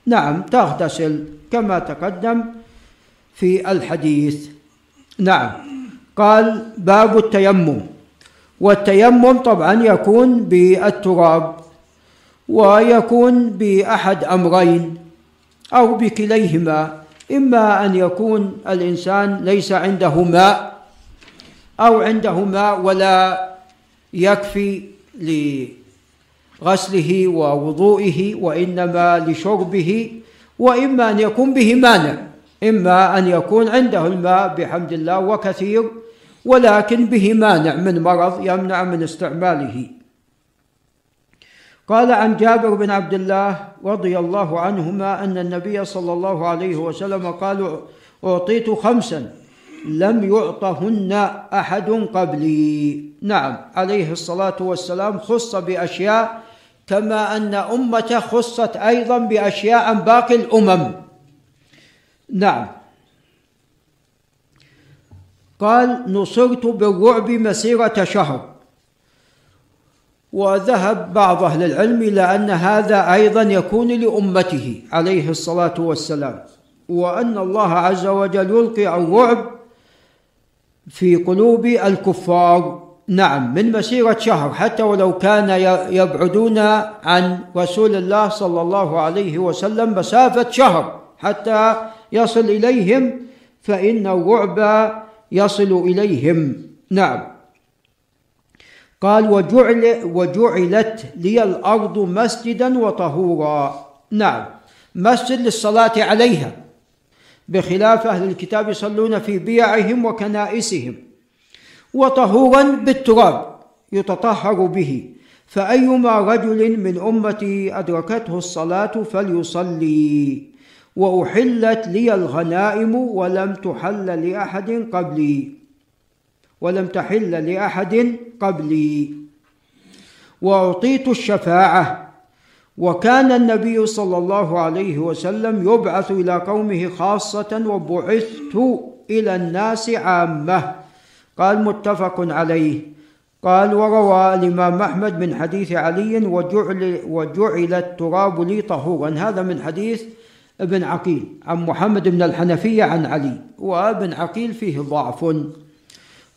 نعم تغتسل كما تقدم في الحديث. نعم. قال باب التيمم. والتيمم طبعا يكون بالتراب. ويكون بأحد أمرين أو بكليهما إما أن يكون الإنسان ليس عنده ماء أو عنده ماء ولا يكفي لغسله ووضوئه وإنما لشربه وإما أن يكون به مانع إما أن يكون عنده الماء بحمد الله وكثير ولكن به مانع من مرض يمنع من استعماله. قال عن جابر بن عبد الله رضي الله عنهما أن النبي صلى الله عليه وسلم قال أعطيت خمسا لم يعطهن أحد قبلي. نعم عليه الصلاة والسلام خص بأشياء كما أن امته خصت أيضا بأشياء عن باقي الأمم. نعم. قال نصرت بالرعب مسيرة شهر. وذهب بعض أهل العلم إلى أن هذا أيضا يكون لأمته عليه الصلاة والسلام وأن الله عز وجل يلقي الرعب في قلوب الكفار. نعم من مسيرة شهر حتى ولو كان يبعدون عن رسول الله صلى الله عليه وسلم مسافة شهر حتى يصل إليهم فإن الرعب يصل إليهم. نعم. قال وجعل وجعلت لي الأرض مسجدا وطهورا. نعم مسجد للصلاة عليها بخلاف أهل الكتاب يصلون في بيعهم وكنائسهم وطهورا بالتراب يتطهر به. فأيما رجل من أمتي أدركته الصلاة فليصلي. وأحلت لي الغنائم ولم تحل لأحد قبلي. ولم تحل لأحد قبلي. وأعطيت الشفاعة. وكان النبي صلى الله عليه وسلم يبعث إلى قومه خاصة وبعثت إلى الناس عامة. قال متفق عليه. قال وروى الإمام أحمد من حديث علي وجعل وجعل التراب لي طهورا. هذا من حديث ابن عقيل عن محمد بن الحنفية عن علي. وابن عقيل فيه ضعف.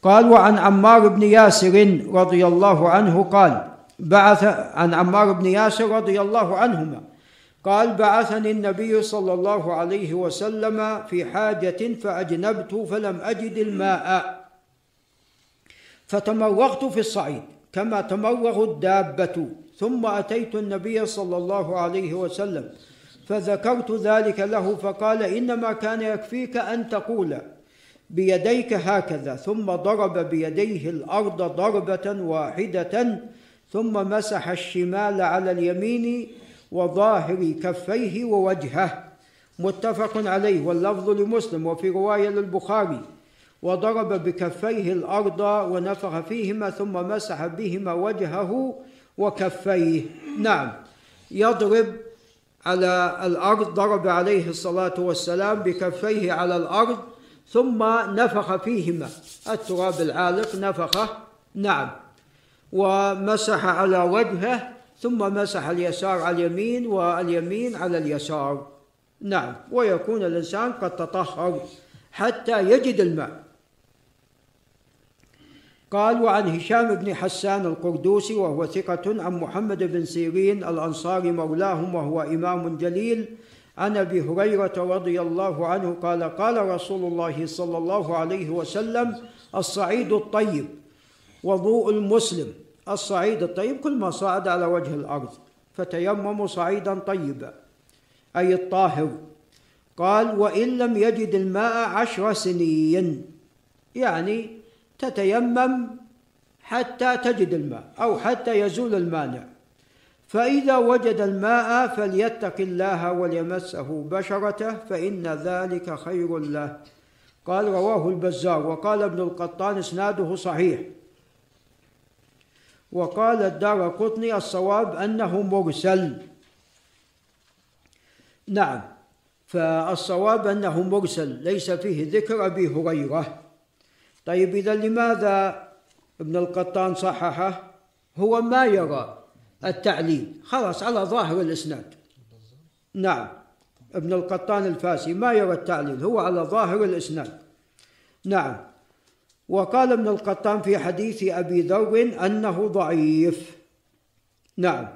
قال وعن عمار بن ياسر رضي الله عنه قال بعث عن عمار بن ياسر رضي الله عنهما قال بعثني النبي صلى الله عليه وسلم في حاجة فأجنبت فلم أجد الماء. فتمرغت في الصعيد كما تمرغ الدابة. ثم أتيت النبي صلى الله عليه وسلم فذكرت ذلك له فقال إنما كان يكفيك أن تقول. بيديك هكذا ثم ضرب بيديه الأرض ضربة واحدة ثم مسح الشمال على اليمين وظاهر كفيه ووجهه. متفق عليه واللفظ لمسلم وفي رواية للبخاري. وضرب بكفيه الأرض ونفخ فيهما ثم مسح بهما وجهه وكفيه. نعم. يضرب على الأرض ضرب عليه الصلاة والسلام بكفيه على الأرض ثم نفخ فيهما. التراب العالق نفخه نعم. ومسح على وجهه ثم مسح اليسار على اليمين واليمين على اليسار. نعم. ويكون الإنسان قد تطهر حتى يجد الماء. قال وعن هشام بن حسان القردوسي وهو ثقة عن محمد بن سيرين الأنصاري مولاهم وهو إمام جليل عن أبي هريرة رضي الله عنه قال قال رسول الله صلى الله عليه وسلم الصعيد الطيب وضوء المسلم. الصعيد الطيب كل ما صعد على وجه الأرض فتيمموا صعيدا طيبا أي الطاهر. قال وإن لم يجد الماء عشر سنين. يعني تتيمم حتى تجد الماء أو حتى يزول المانع. فإذا وجد الماء فليتق الله وليمسه بشرته فإن ذلك خير له. قال رواه البزار وقال ابن القطان إسناده صحيح. وقال الدار قطني الصواب أنه مرسل. نعم فالصواب أنه مرسل ليس فيه ذكر أبي هريرة. طيب إذا لماذا ابن القطان صححه؟ هو ما يرى. التعليل. خلاص على ظاهر الإسناد. نعم. ابن القطان الفاسي ما يرى التعليل هو على ظاهر الإسناد. نعم. وقال ابن القطان في حديث أبي ذر أنه ضعيف. نعم.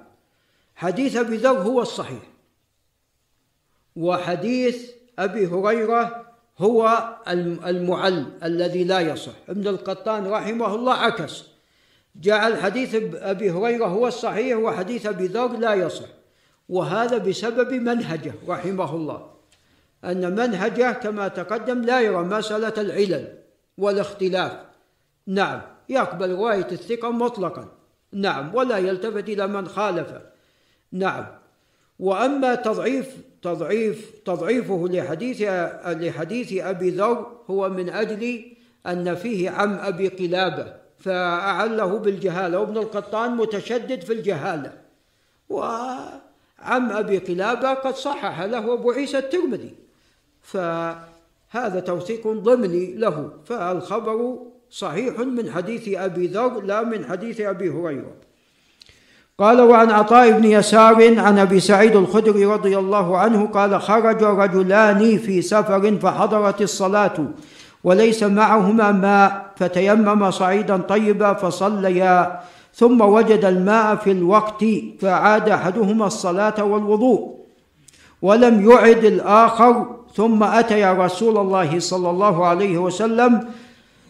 حديث أبي ذر هو الصحيح. وحديث أبي هريرة هو المعل الذي لا يصح. ابن القطان رحمه الله عكس. جعل حديث أبي هريرة هو الصحيح وحديث أبي ذر لا يصح. وهذا بسبب منهجه رحمه الله أن منهجه كما تقدم لا يرى مسألة العلل والاختلاف نعم يقبل رواية الثقة مطلقا. نعم ولا يلتفت إلى من خالفه. نعم. وأما تضعيف تضعيف تضعيفه لحديث لحديث أبي ذر هو من أجل أن فيه عم أبي قلابة. فأعله بالجهالة وابن القطان متشدد في الجهالة. وعم أبي قلابة قد صحح له أبو عيسى الترمذي. ف هذا توثيق ضمني له. فالخبر صحيح من حديث أبي ذر لا من حديث أبي هريرة. قال وعن عطاء بن يسار عن أبي سعيد الخدري رضي الله عنه قال خرج رجلان في سفر فحضرت الصلاة وليس معهما ماء فتيمم صعيدا طيبا فصليا. ثم وجد الماء في الوقت فعاد أحدهما الصلاة والوضوء. ولم يعد الآخر ثم اتيا رسول الله صلى الله عليه وسلم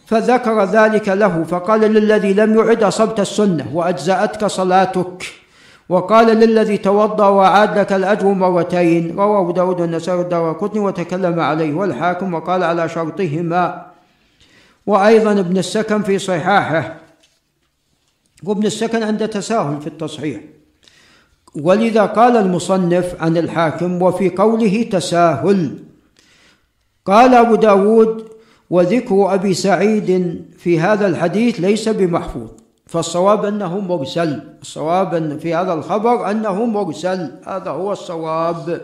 فذكر ذلك له فقال للذي لم يعد أصبت السنة وأجزأتك صلاتك. وقال للذي توضأ وعاد لك الأجر مرتين رواه داود النسائي والدارقطني وتكلم عليه والحاكم وقال على شرطهما. وأيضا ابن السكن في صحاحه. وابن السكن عند تساهل في التصحيح. ولذا قال المصنف عن الحاكم وفي قوله تساهل. قال أبو داود وذكر أبي سعيد في هذا الحديث ليس بمحفوظ. فالصواب أنه مرسل. الصواب أن في هذا الخبر أنه مرسل. هذا هو الصواب.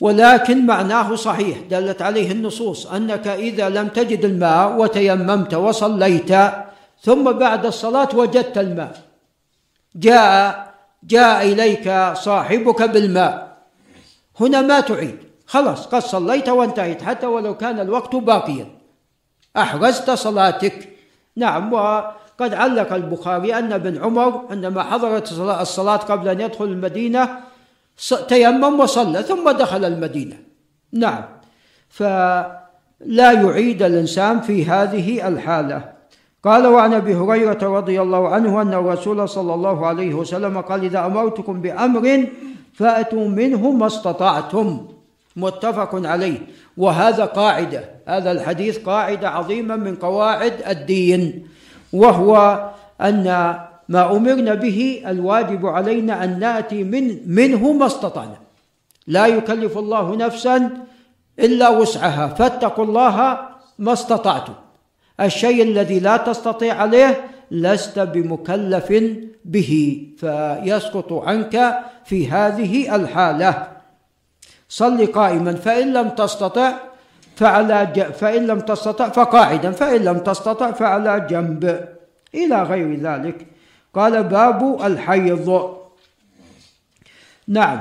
ولكن معناه صحيح. دلت عليه النصوص أنك إذا لم تجد الماء وتيممت وصليت ثم بعد الصلاة وجدت الماء. جاء جاء إليك صاحبك بالماء. هنا ما تعيد. خلاص قد صليت وانتهيت حتى ولو كان الوقت باقيا. أحرزت صلاتك. نعم وقد علق البخاري أن ابن عمر عندما حضرت الصلاة قبل أن يدخل المدينة تيمم وصلى ثم دخل المدينة. نعم. فلا يعيد الإنسان في هذه الحالة. قال وعن أبي هريرة رضي الله عنه أن الرسول صلى الله عليه وسلم قال إذا أمرتكم بأمر فأتوا منه ما استطعتم. متفق عليه. وهذا قاعدة. هذا الحديث قاعدة عظيمة من قواعد الدين. وهو أن ما أمرنا به الواجب علينا أن نأتي من منه ما استطعنا. لا يكلف الله نفسا إلا وسعها. فاتقوا الله ما استطعتم. الشيء الذي لا تستطيع عليه لست بمكلف به. فيسقط عنك في هذه الحالة. صل قائما. فإن لم تستطع فعلى فإن لم تستطع فقاعدا فإن لم تستطع فعلى جنب. إلى غير ذلك قال باب الحيض. نعم.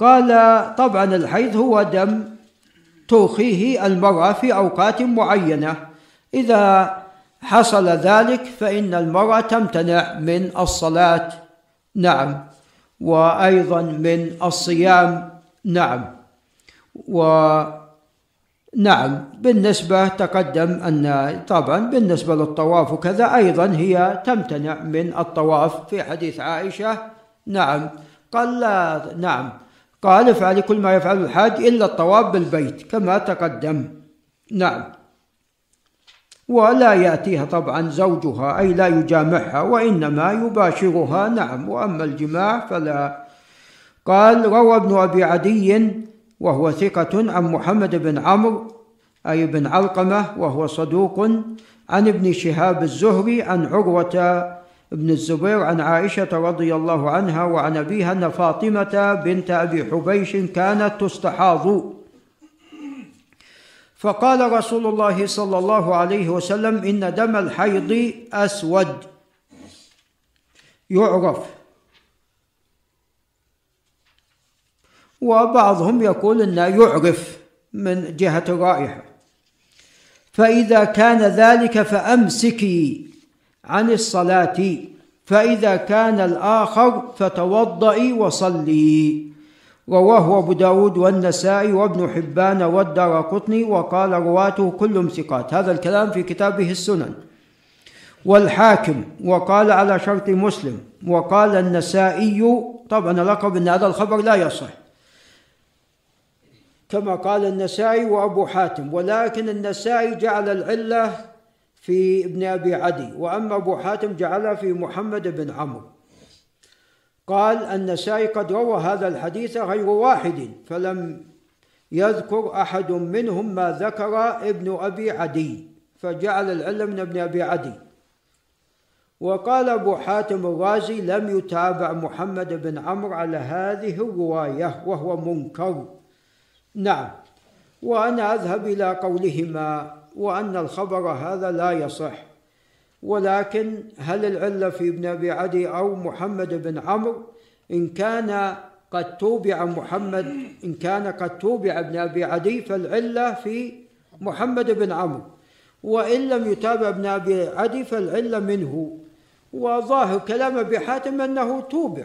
قال طبعا الحيض هو دم توخيه المرأة في أوقات معينة. إذا حصل ذلك فإن المرأة تمتنع من الصلاة. نعم. وأيضا من الصيام. نعم. و نعم بالنسبة تقدم أن طبعا بالنسبة للطواف وكذا أيضا هي تمتنع من الطواف في حديث عائشة. نعم قال لا نعم قال افعلي كل ما يفعل الحاج إلا الطواف بالبيت كما تقدم. نعم. ولا يأتيها طبعا زوجها أي لا يجامعها وإنما يباشرها. نعم وأما الجماع فلا. قال روى ابن أبي عدي وهو ثقة عن محمد بن عمرو أي بن علقمة وهو صدوق عن ابن شهاب الزهري عن عروة بن الزبير عن عائشة رضي الله عنها وعن أبيها أن فاطمة بنت أبي حبيش كانت تستحاض. فقال رسول الله صلى الله عليه وسلم إن دم الحيض أسود. يعرف وبعضهم يقول إنه يعرف من جهة الرائحه فإذا كان ذلك فأمسكي عن الصلاة. فإذا كان الآخر فتوضئي وصلي. رواه أبو داود والنسائي وابن حبان والدار قطني وقال رواته كلهم ثقات. هذا الكلام في كتابه السنن. والحاكم وقال على شرط مسلم. وقال النسائي طبعا لقب إن هذا الخبر لا يصح. كما قال النسائي وأبو حاتم ولكن النسائي جعل العلة في ابن أبي عدي وأما أبو حاتم جعلها في محمد بن عمرو. قال النسائي قد روى هذا الحديث غير واحد فلم يذكر أحد منهم ما ذكر ابن أبي عدي فجعل العلم من ابن أبي عدي. وقال أبو حاتم الرازي لم يتابع محمد بن عمرو على هذه الرواية وهو منكر. نعم. وأنا أذهب إلى قولهما وأن الخبر هذا لا يصح. ولكن هل العلة في ابن أبي عدي أو محمد بن عمرو؟ إن كان قد توبع محمد إن كان قد توبع ابن أبي عدي فالعلة في محمد بن عمرو. وإن لم يتابع ابن أبي عدي فالعلة منه. وظاهر كلام أبي حاتم أنه توبع.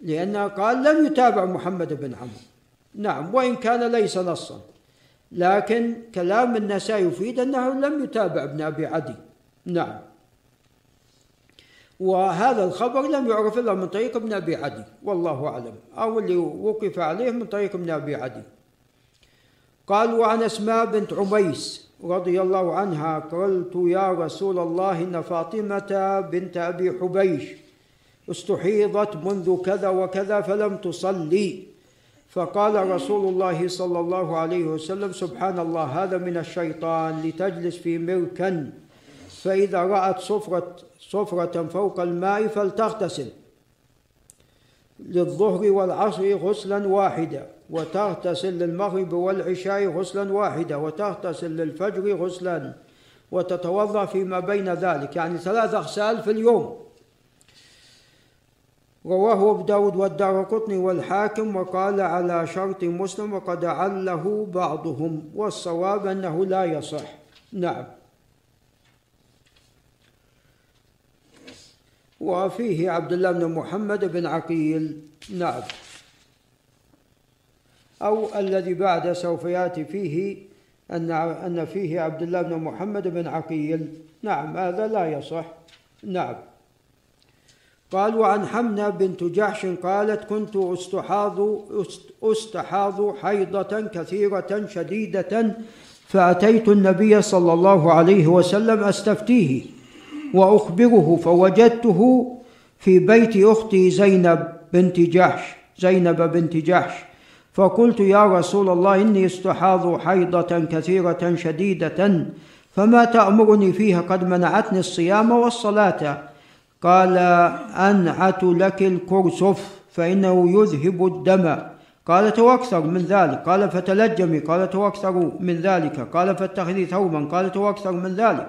لأنه قال لم يتابع محمد بن عمرو. نعم وإن كان ليس نصا. لكن كلام النسائي يفيد أنه لم يتابع ابن أبي عدي. نعم. وهذا الخبر لم يعرف إلا من طريق ابن أبي عدي والله أعلم. أو اللي وقف عليه من طريق ابن أبي عدي. قال وعن أسماء بنت عميس رضي الله عنها قلت يا رسول الله إن فاطمة بنت أبي حبيش استحيضت منذ كذا وكذا فلم تصلي. فقال رسول الله صلى الله عليه وسلم سبحان الله هذا من الشيطان لتجلس في مركن فإذا رأت صفرة صفرة فوق الماء فلتغتسل. للظهر والعصر غسلا واحدا وتغتسل للمغرب والعشاء غسلا واحدا وتغتسل للفجر غسلا وتتوضأ فيما بين ذلك يعني ثلاث أغسال في اليوم. رواه ابو داود والدار قطني والحاكم وقال على شرط مسلم وقد عله بعضهم والصواب أنه لا يصح. نعم. وفيه عبد الله بن محمد بن عقيل. نعم. أو الذي بعد سوف يأتي فيه أن أن فيه عبد الله بن محمد بن عقيل. نعم هذا لا يصح. نعم. قال وعن حمنة بنت جحش قالت كنت استحاض أستحاض حيضة كثيرة شديدة فأتيت النبي صلى الله عليه وسلم أستفتيه وأخبره فوجدته في بيت أختي زينب بنت جحش زينب بنت جحش. فقلت يا رسول الله إني أستحاض حيضة كثيرة شديدة فما تأمرني فيها؟ قد منعتني الصيام والصلاة. قال أنعت لك الكرسف فإنه يذهب الدم. قالت وأكثر من ذلك. قال فتلجمي. قالت وأكثر من ذلك. قال فاتخذي ثوبا. قالت وأكثر من ذلك.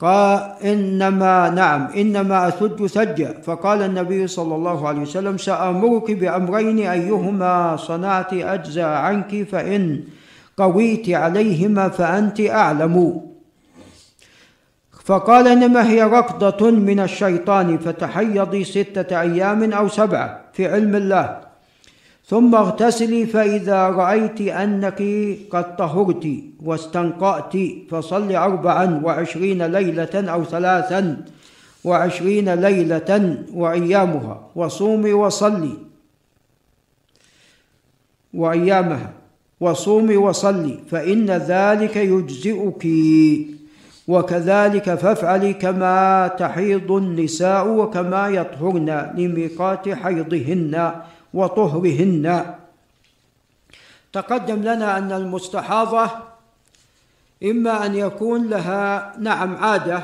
قال إنما نعم إنما أثج ثجا فقال النبي صلى الله عليه وسلم سأمرك بأمرين أيهما صنعت أجزى عنك فإن قويت عليهما فأنت أعلم. فقال إنما هي ركضة من الشيطان فتحيضي ستة أيام أو سبعة في علم الله. ثم اغتسلي فإذا رأيت أنك قد طهرت واستنقأت فصل أربعا وعشرين ليلة أو ثلاثا وعشرين ليلة وأيامها وصومي وصلي. وأيامها وصومي وصلي فإن ذلك يجزئك. وكذلك فافعلي كما تحيض النساء وكما يطهرن لميقات حيضهن وطهرهن. تقدم لنا أن المستحاضة إما أن يكون لها نعم عادة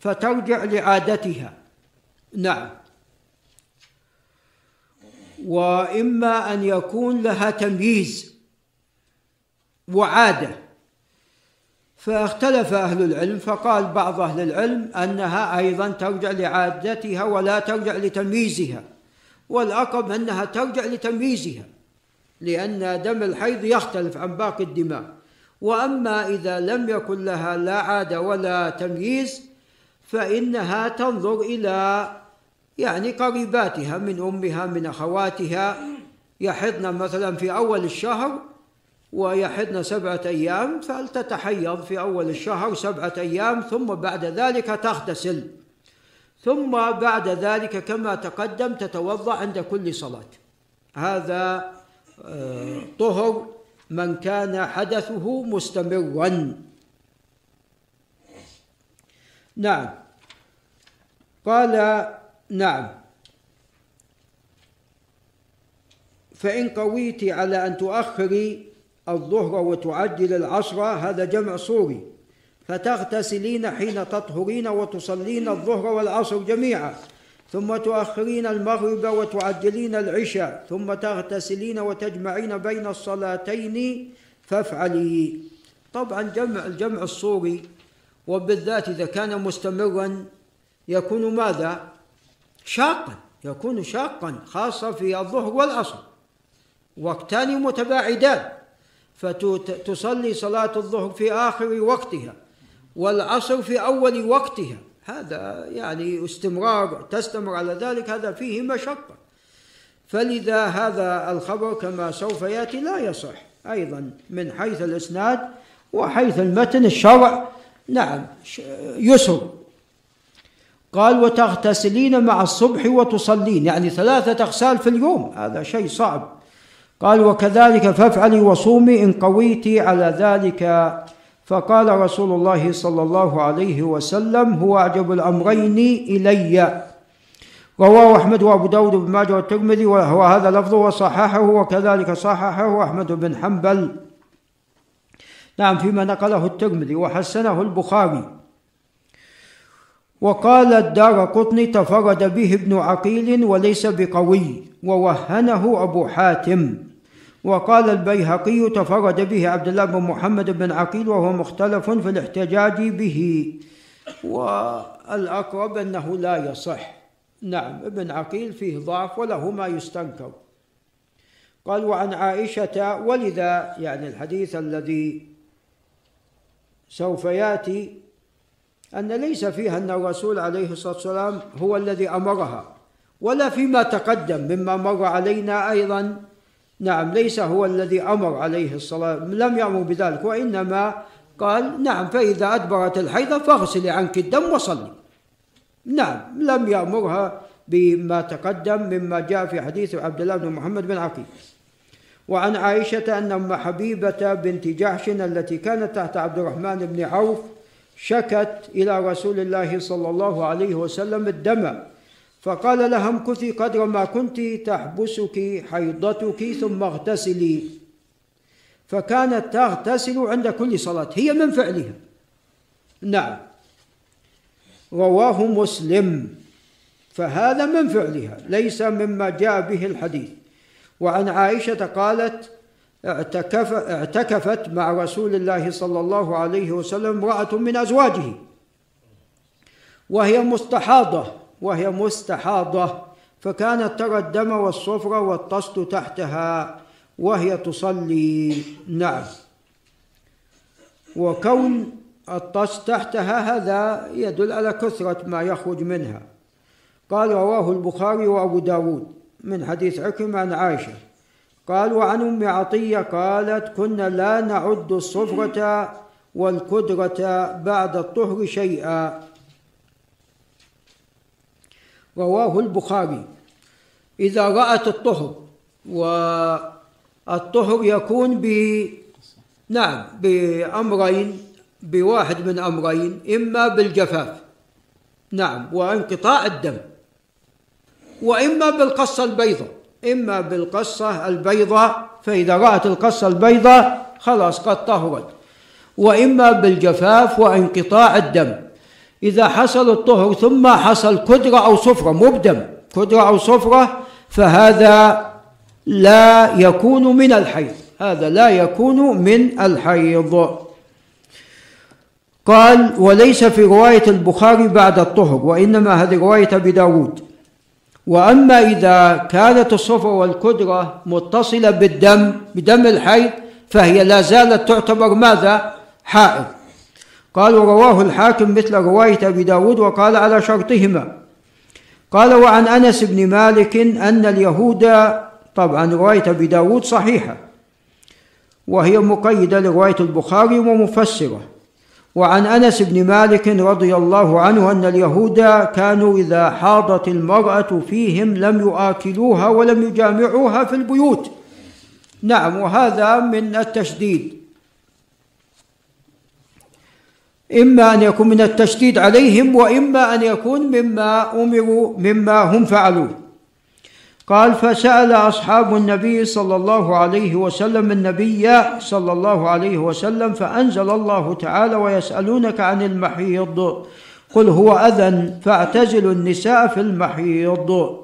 فترجع لعادتها. نعم. وإما أن يكون لها تمييز وعادة فاختلف أهل العلم فقال بعض أهل العلم أنها أيضا ترجع لعادتها ولا ترجع لتمييزها والأقرب أنها ترجع لتمييزها لأن دم الحيض يختلف عن باقي الدماء. وأما إذا لم يكن لها لا عادة ولا تمييز فإنها تنظر إلى يعني قريباتها من أمها من أخواتها. يحضن مثلا في أول الشهر ويحضن سبعة أيام فلتتحيض في أول الشهر سبعة أيام ثم بعد ذلك تغتسل. ثم بعد ذلك كما تقدم تتوضأ عند كل صلاة. هذا آه، طهر من كان حدثه مستمرا. نعم. قال نعم. فإن قويت على أن تؤخري الظهر وتعجل العصر هذا جمع صوري. فتغتسلين حين تطهرين وتصلين الظهر والعصر جميعا ثم تؤخرين المغرب وتعجلين العشاء ثم تغتسلين وتجمعين بين الصلاتين فافعلي. طبعا جمع الجمع الصوري وبالذات إذا كان مستمرا يكون ماذا؟ شاقا يكون شاقا خاصة في الظهر والعصر. وقتان متباعدان. فتصلي صلاة الظهر في آخر وقتها والعصر في أول وقتها. هذا يعني استمرار تستمر على ذلك هذا فيه مشقة. فلذا هذا الخبر كما سوف يأتي لا يصح أيضا من حيث الإسناد وحيث المتن الشرع. نعم يسر. قال وتغتسلين مع الصبح وتصلين. يعني ثلاثة أغسال في اليوم هذا شيء صعب. قال وكذلك فافعلي وصومي إن قويت على ذلك. فقال رسول الله صلى الله عليه وسلم هو أعجب الأمرين إلي. رواه أحمد وأبو داود بن ماجه والترمذي وهو هذا لفظه وصححه وكذلك صححه أحمد بن حنبل. نعم فيما نقله الترمذي وحسنه البخاري. وقال الدار قطني تفرد به ابن عقيل وليس بقوي. ووهنه أبو حاتم. وقال البيهقي تفرد به عبد الله بن محمد بن عقيل وهو مختلف في الاحتجاج به. والأقرب أنه لا يصح. نعم ابن عقيل فيه ضعف وله ما يستنكر. قال وعن عائشة ولذا يعني الحديث الذي سوف يأتي أن ليس فيها أن الرسول عليه الصلاة والسلام هو الذي أمرها ولا فيما تقدم مما مر علينا أيضا نعم ليس هو الذي أمر عليه الصلاة لم يأمر بذلك وإنما قال نعم فإذا أدبرت الحيضة فاغسلي عنك الدم وصلي. نعم لم يأمرها بما تقدم مما جاء في حديث عبد الله بن محمد بن عقيل. وعن عائشة أن أم حبيبة بنت جحش التي كانت تحت عبد الرحمن بن عوف شكت إلى رسول الله صلى الله عليه وسلم الدم. فقال لها امكثي قدر ما كنت تحبسك حيضتك ثم اغتسلي. فكانت تغتسل عند كل صلاة هي من فعلها. نعم. رواه مسلم. فهذا من فعلها ليس مما جاء به الحديث. وعن عائشة قالت اعتكف اعتكفت مع رسول الله صلى الله عليه وسلم امرأة من أزواجه وهي مستحاضة. وهي مستحاضة فكانت ترى الدم والصفر والطست تحتها وهي تصلي. نعم. وكون الطست تحتها هذا يدل على كثرة ما يخرج منها. قال رواه البخاري وأبو داود من حديث عكرمة عن عائشة. قال وعن أم عطية قالت كنا لا نعد الصفرة والكدرة بعد الطهر شيئا رواه البخاري. إذا رأت الطهر والطهر يكون ب نعم بأمرين بواحد من أمرين إما بالجفاف. نعم وانقطاع الدم. وإما بالقصة البيضاء. إما بالقصة البيضاء فإذا رأت القصة البيضاء خلاص قد طهرت. وإما بالجفاف وانقطاع الدم. إذا حصل الطهر ثم حصل كدرة أو صفرة مبدم كدرة أو صفرة فهذا لا يكون من الحيض. هذا لا يكون من الحيض. قال وليس في رواية البخاري بعد الطهر وإنما هذه رواية أبي داود. وأما إذا كانت الصفرة والكدرة متصلة بالدم بدم الحيض فهي لا زالت تعتبر ماذا؟ حائض. قال ورواه الحاكم مثل رواية أبي داود وقال على شرطهما. قال وعن أنس بن مالك أن اليهود طبعا رواية أبي داود صحيحة وهي مقيدة لرواية البخاري ومفسرة. وعن أنس بن مالك رضي الله عنه أن اليهود كانوا إذا حاضت المرأة فيهم لم يؤكلوها ولم يجامعوها في البيوت. نعم وهذا من التشديد. إما أن يكون من التشديد عليهم وإما أن يكون مما أمروا مما هم فعلوه قال فسأل أصحاب النبي صلى الله عليه وسلم النبي صلى الله عليه وسلم فأنزل الله تعالى ويسألونك عن المحيض. قل هو أذى فاعتزلوا النساء في المحيض.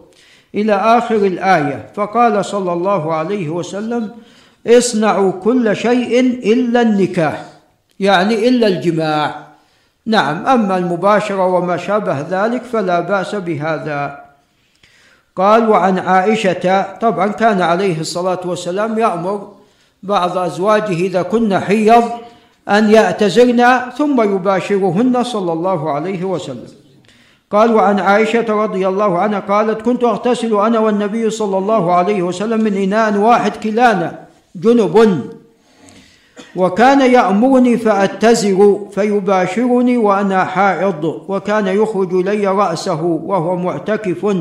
إلى آخر الآية. فقال صلى الله عليه وسلم اصنعوا كل شيء إلا النكاح. يعني إلا الجماع. نعم أما المباشرة وما شابه ذلك فلا بأس بهذا. قال وعن عائشة طبعا كان عليه الصلاة والسلام يأمر بعض أزواجه إذا كن حيض أن يأتزرن ثم يباشرهن صلى الله عليه وسلم. قال وعن عائشة رضي الله عنها قالت كنت أغتسل أنا والنبي صلى الله عليه وسلم من إناء واحد كلانا جنب وكان يأمرني فأتزر فيباشرني وأنا حائض وكان يخرج لي رأسه وهو معتكف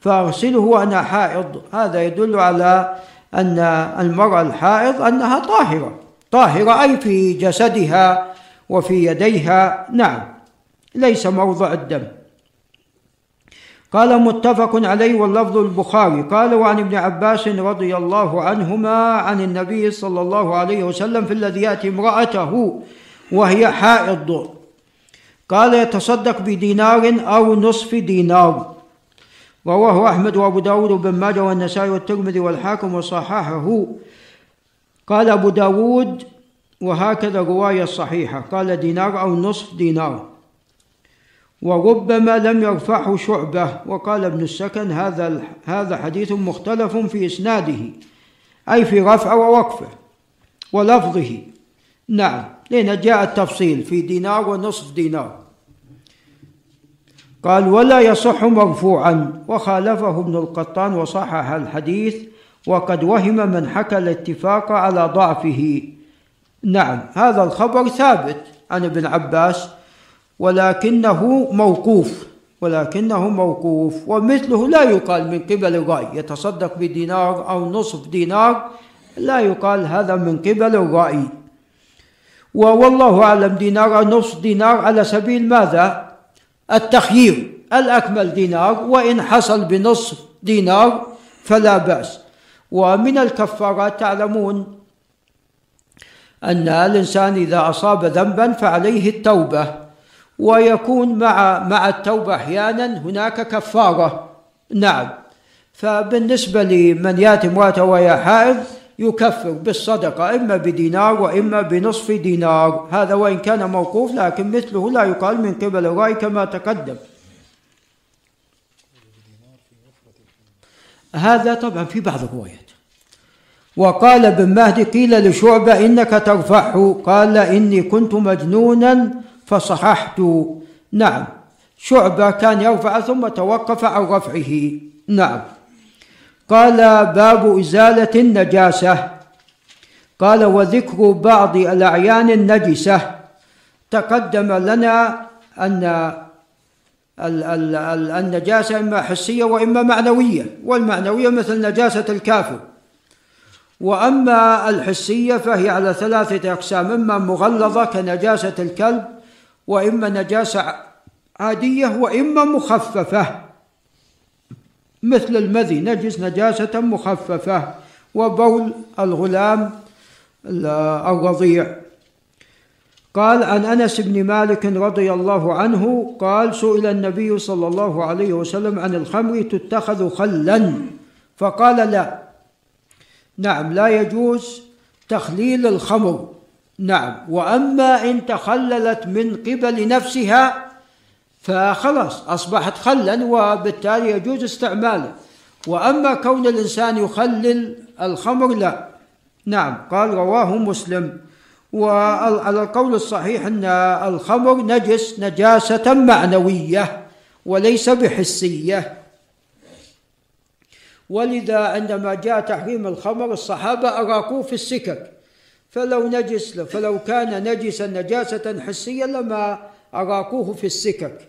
فأغسله وأنا حائض. هذا يدل على أن المرأة الحائض أنها طاهرة. طاهرة أي في جسدها وفي يديها. نعم ليس موضع الدم. قال متفق عليه واللفظ البخاري. قال وعن ابن عباس رضي الله عنهما عن النبي صلى الله عليه وسلم في الذي يأتي امرأته وهي حائض. قال يتصدق بدينار أو نصف دينار. رواه أحمد وأبو داود وابن ماجه والنسائي والترمذي والحاكم وصححه. قال أبو داود وهكذا رواية صحيحة. قال دينار أو نصف دينار. وربما لم يرفعه شعبة. وقال ابن السكن هذا هذا حديث مختلف في إسناده أي في رفعه ووقفه ولفظه. نعم لأن جاء التفصيل في دينار ونصف دينار. قال ولا يصح مرفوعا. وخالفه ابن القطان وصحح الحديث وقد وهم من حكى الاتفاق على ضعفه. نعم هذا الخبر ثابت عن ابن عباس. ولكنه موقوف. ولكنه موقوف. ومثله لا يقال من قبل الرأي يتصدق بدينار أو نصف دينار. لا يقال هذا من قبل الرأي والله أعلم دينار أو نصف دينار على سبيل ماذا؟ التخيير. الأكمل دينار. وإن حصل بنصف دينار فلا بأس. ومن الكفارات تعلمون أن الإنسان إذا أصاب ذنبا فعليه التوبة. ويكون مع مع التوبة أحيانا هناك كفارة. نعم. فبالنسبة لمن يأتي امرأته وهي حائض يكفر بالصدقة إما بدينار وإما بنصف دينار. هذا وإن كان موقوف لكن مثله لا يقال من قبل الرأي كما تقدم. هذا طبعا في بعض الروايات. وقال ابن مهدي قيل لشعبة إنك ترفعه قال إني كنت مجنونا فصححت. نعم. شعبة كان يرفع ثم توقف عن رفعه. نعم. قال باب إزالة النجاسة. قال وذكر بعض الأعيان النجسة. تقدم لنا أن النجاسة إما حسية وإما معنوية. والمعنوية مثل نجاسة الكافر. وأما الحسية فهي على ثلاثة أقسام إما مغلظة كنجاسة الكلب وإما نجاسة عادية وإما مخففة. مثل المذي نجس نجاسة مخففة. وبول الغلام الرضيع قال عن أنس بن مالك رضي الله عنه قال سئل النبي صلى الله عليه وسلم عن الخمر تتخذ خلا؟ فقال لا. نعم لا يجوز تخليل الخمر. نعم. وأما إن تخللت من قبل نفسها فخلاص أصبحت خلا وبالتالي يجوز استعماله. وأما كون الإنسان يخلل الخمر لا. نعم. قال رواه مسلم. وعلى القول الصحيح أن الخمر نجس نجاسة معنوية وليس بحسية. ولذا عندما جاء تحريم الخمر الصحابة أراقوه في السكك. فلو نجس فلو كان نجسا نجاسة حسيه لما اراقوه في السكك.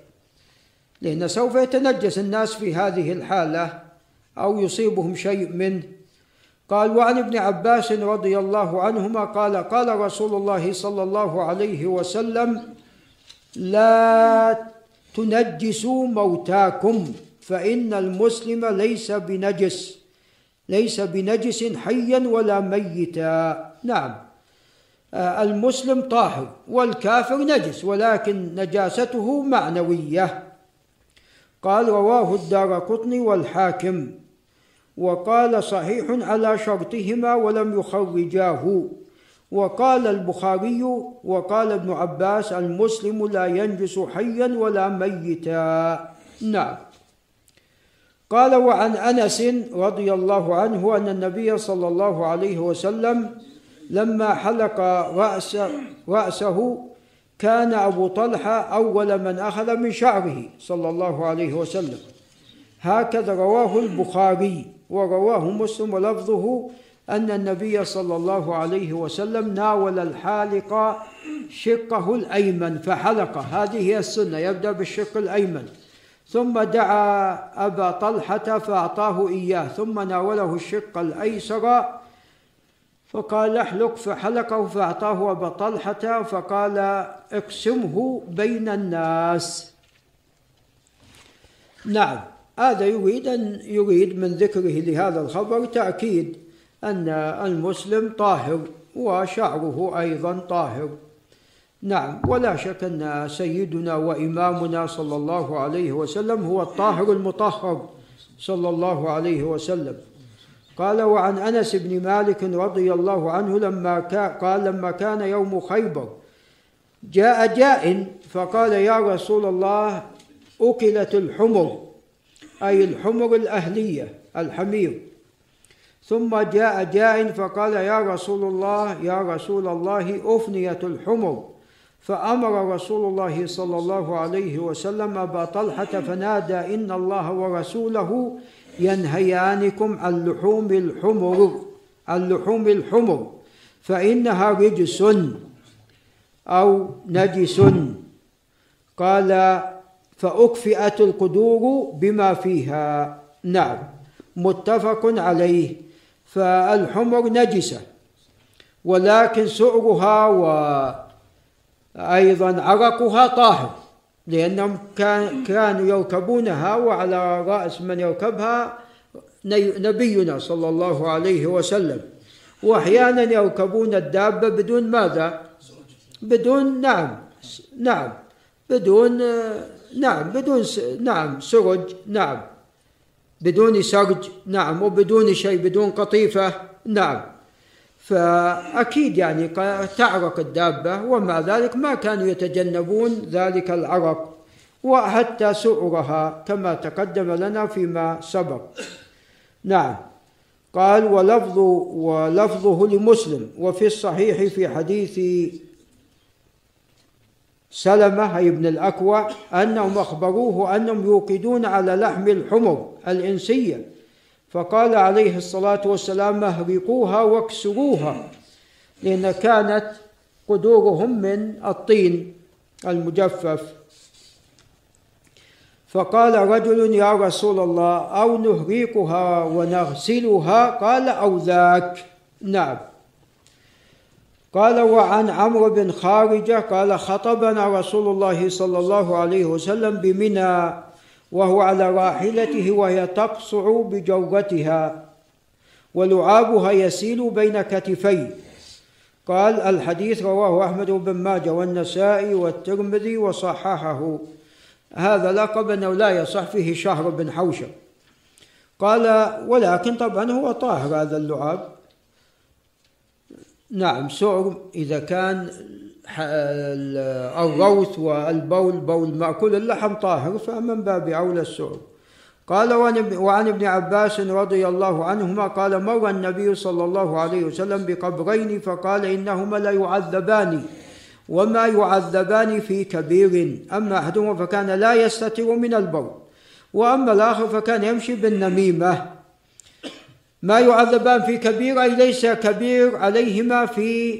لأن سوف يتنجس الناس في هذه الحالة أو يصيبهم شيء منه قال وعن ابن عباس رضي الله عنهما قال قال رسول الله صلى الله عليه وسلم لا تنجسوا موتاكم فإن المسلم ليس بنجس ليس بنجس حيا ولا ميتا. نعم. المسلم طاهر والكافر نجس ولكن نجاسته معنوية. قال رواه الدار قطني والحاكم. وقال صحيح على شرطهما ولم يخرجاه. وقال البخاري وقال ابن عباس المسلم لا ينجس حيا ولا ميتا. نعم. قال وعن أنس رضي الله عنه أن النبي صلى الله عليه وسلم لما حلق رأس رأسه كان أبو طلحة أول من أخذ من شعره صلى الله عليه وسلم. هكذا رواه البخاري ورواه مسلم ولفظه أن النبي صلى الله عليه وسلم ناول الحالق شقه الأيمن فحلق. هذه هي السنة يبدأ بالشق الأيمن. ثم دعا أبا طلحة فأعطاه إياه ثم ناوله الشق الأيسر فقال احلق فحلقه فأعطاه أبا طلحة فقال اقسمه بين الناس. نعم هذا يريد أن يريد من ذكره لهذا الخبر تأكيد أن المسلم طاهر وشعره أيضا طاهر. نعم ولا شك أن سيدنا وإمامنا صلى الله عليه وسلم هو الطاهر المطهر صلى الله عليه وسلم. قال وعن أنس بن مالك رضي الله عنه لما قال لما كان يوم خيبر جاء جاء فقال يا رسول الله أكلت الحمر أي الحمر الأهلية الحمير. ثم جاء جاء فقال يا رسول الله يا رسول الله أفنيت الحمر. فأمر رسول الله صلى الله عليه وسلم أبا طلحة فنادى إن الله ورسوله ينهيانكم عن لحوم الحمر عن لحوم الحمر. فإنها رجس أو نجس. قال فأكفئت القدور بما فيها. نعم متفق عليه. فالحمر نجسة ولكن سؤرها وأيضا عرقها طاهر. لأنهم كان كانوا يركبونها وعلى رأس من يركبها نبينا صلى الله عليه وسلم. وأحيانا يركبون الدابة بدون ماذا؟ بدون نعم. نعم. بدون نعم. بدون نعم. سرج. نعم. بدون سرج. نعم. وبدون شيء بدون قطيفة. نعم. فأكيد يعني تعرق الدابة ومع ذلك ما كانوا يتجنبون ذلك العرق وحتى سؤرها كما تقدم لنا فيما سبق. نعم. قال ولفظ ولفظه لمسلم. وفي الصحيح في حديث سلمة أي ابن الأكوع أنهم أخبروه أنهم يوقدون على لحم الحمر الإنسية فقال عليه الصلاة والسلام أهرقوها واكسروها. لأن كانت قدورهم من الطين المجفف. فقال رجل يا رسول الله أو نهريقها ونغسلها؟ قال أو ذاك. نعم. قال وعن عمرو بن خارجة قال خطبنا رسول الله صلى الله عليه وسلم بمنى وهو على راحلته وهي تقصع بجوتها ولعابها يسيل بين كتفيه. قال الحديث رواه أحمد بن ماجه والنسائي والترمذي وصححه. هذا لقب أنه لا يصح فيه شهر بن حوشب. قال ولكن طبعا هو طاهر هذا اللعاب. نعم سعر إذا كان الروث والبول بول مأكول اللحم طاهر فمن باب أولى السعر قال وعن ابن عباس رضي الله عنهما قال مر النبي صلى الله عليه وسلم بقبرين فقال إنهما لا يعذبان وما يعذبان في كبير. أما أحدهما فكان لا يستتر من البول وأما الآخر فكان يمشي بالنميمة. ما يعذبان في كبير أي ليس كبير عليهما في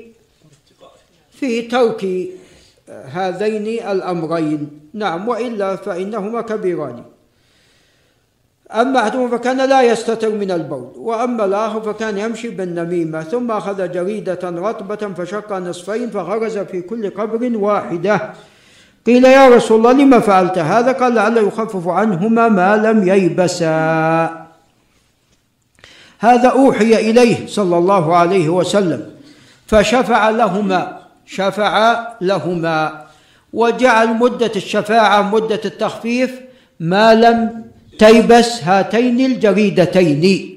في ترك هذين الأمرين. نعم وإلا فإنهما كبيران. أما أحدهما فكان لا يستتر من البول وأما الآخر فكان يمشي بالنميمة ثم أخذ جريدة رطبة فشق نصفين فغرز في كل قبر واحدة. قيل يا رسول الله لما فعلت هذا؟ قال لعل يخفف عنهما ما لم ييبسا. هذا أوحي إليه صلى الله عليه وسلم فشفع لهما. شفع لهما. وجعل مدة الشفاعة مدة التخفيف ما لم تيبس هاتين الجريدتين.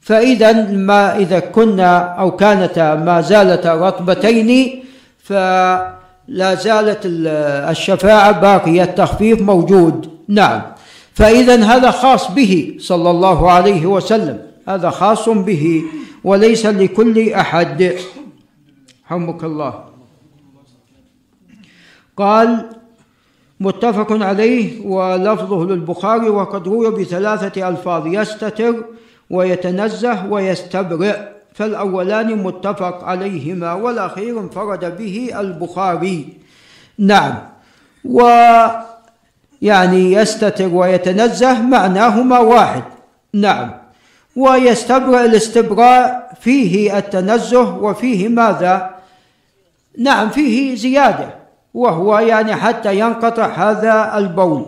فإذا ما إذا كنا أو كانتا ما زالتا رطبتين فلا زالت الشفاعة باقيه التخفيف موجود. نعم. فإذا هذا خاص به صلى الله عليه وسلم. هذا خاص به وليس لكل أحد. حمك الله. قال متفق عليه ولفظه للبخاري وقد روي بثلاثة ألفاظ يستتر ويتنزه ويستبرئ فالأولان متفق عليهما والأخير انفرد به البخاري. نعم. و يعني يستتر ويتنزه معناهما واحد. نعم. ويستبرأ الاستبراء فيه التنزه وفيه ماذا؟ نعم فيه زيادة. وهو يعني حتى ينقطع هذا البول.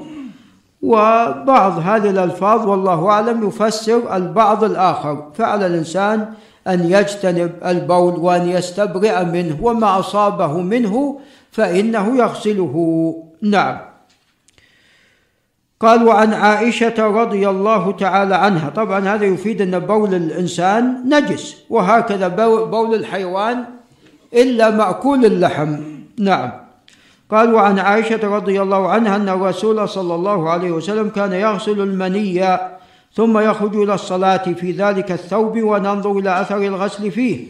وبعض هذه الألفاظ والله أعلم يفسر البعض الآخر. فعلى الإنسان أن يجتنب البول وأن يستبرئ منه وما أصابه منه فإنه يغسله. نعم. قال وعن عائشة رضي الله تعالى عنها. طبعا هذا يفيد أن بول الإنسان نجس وهكذا بول الحيوان إلا مأكول اللحم. نعم. قال وعن عائشة رضي الله عنها أن الرسول صلى الله عليه وسلم كان يغسل المني ثم يخرج إلى الصلاة في ذلك الثوب وننظر إلى أثر الغسل فيه.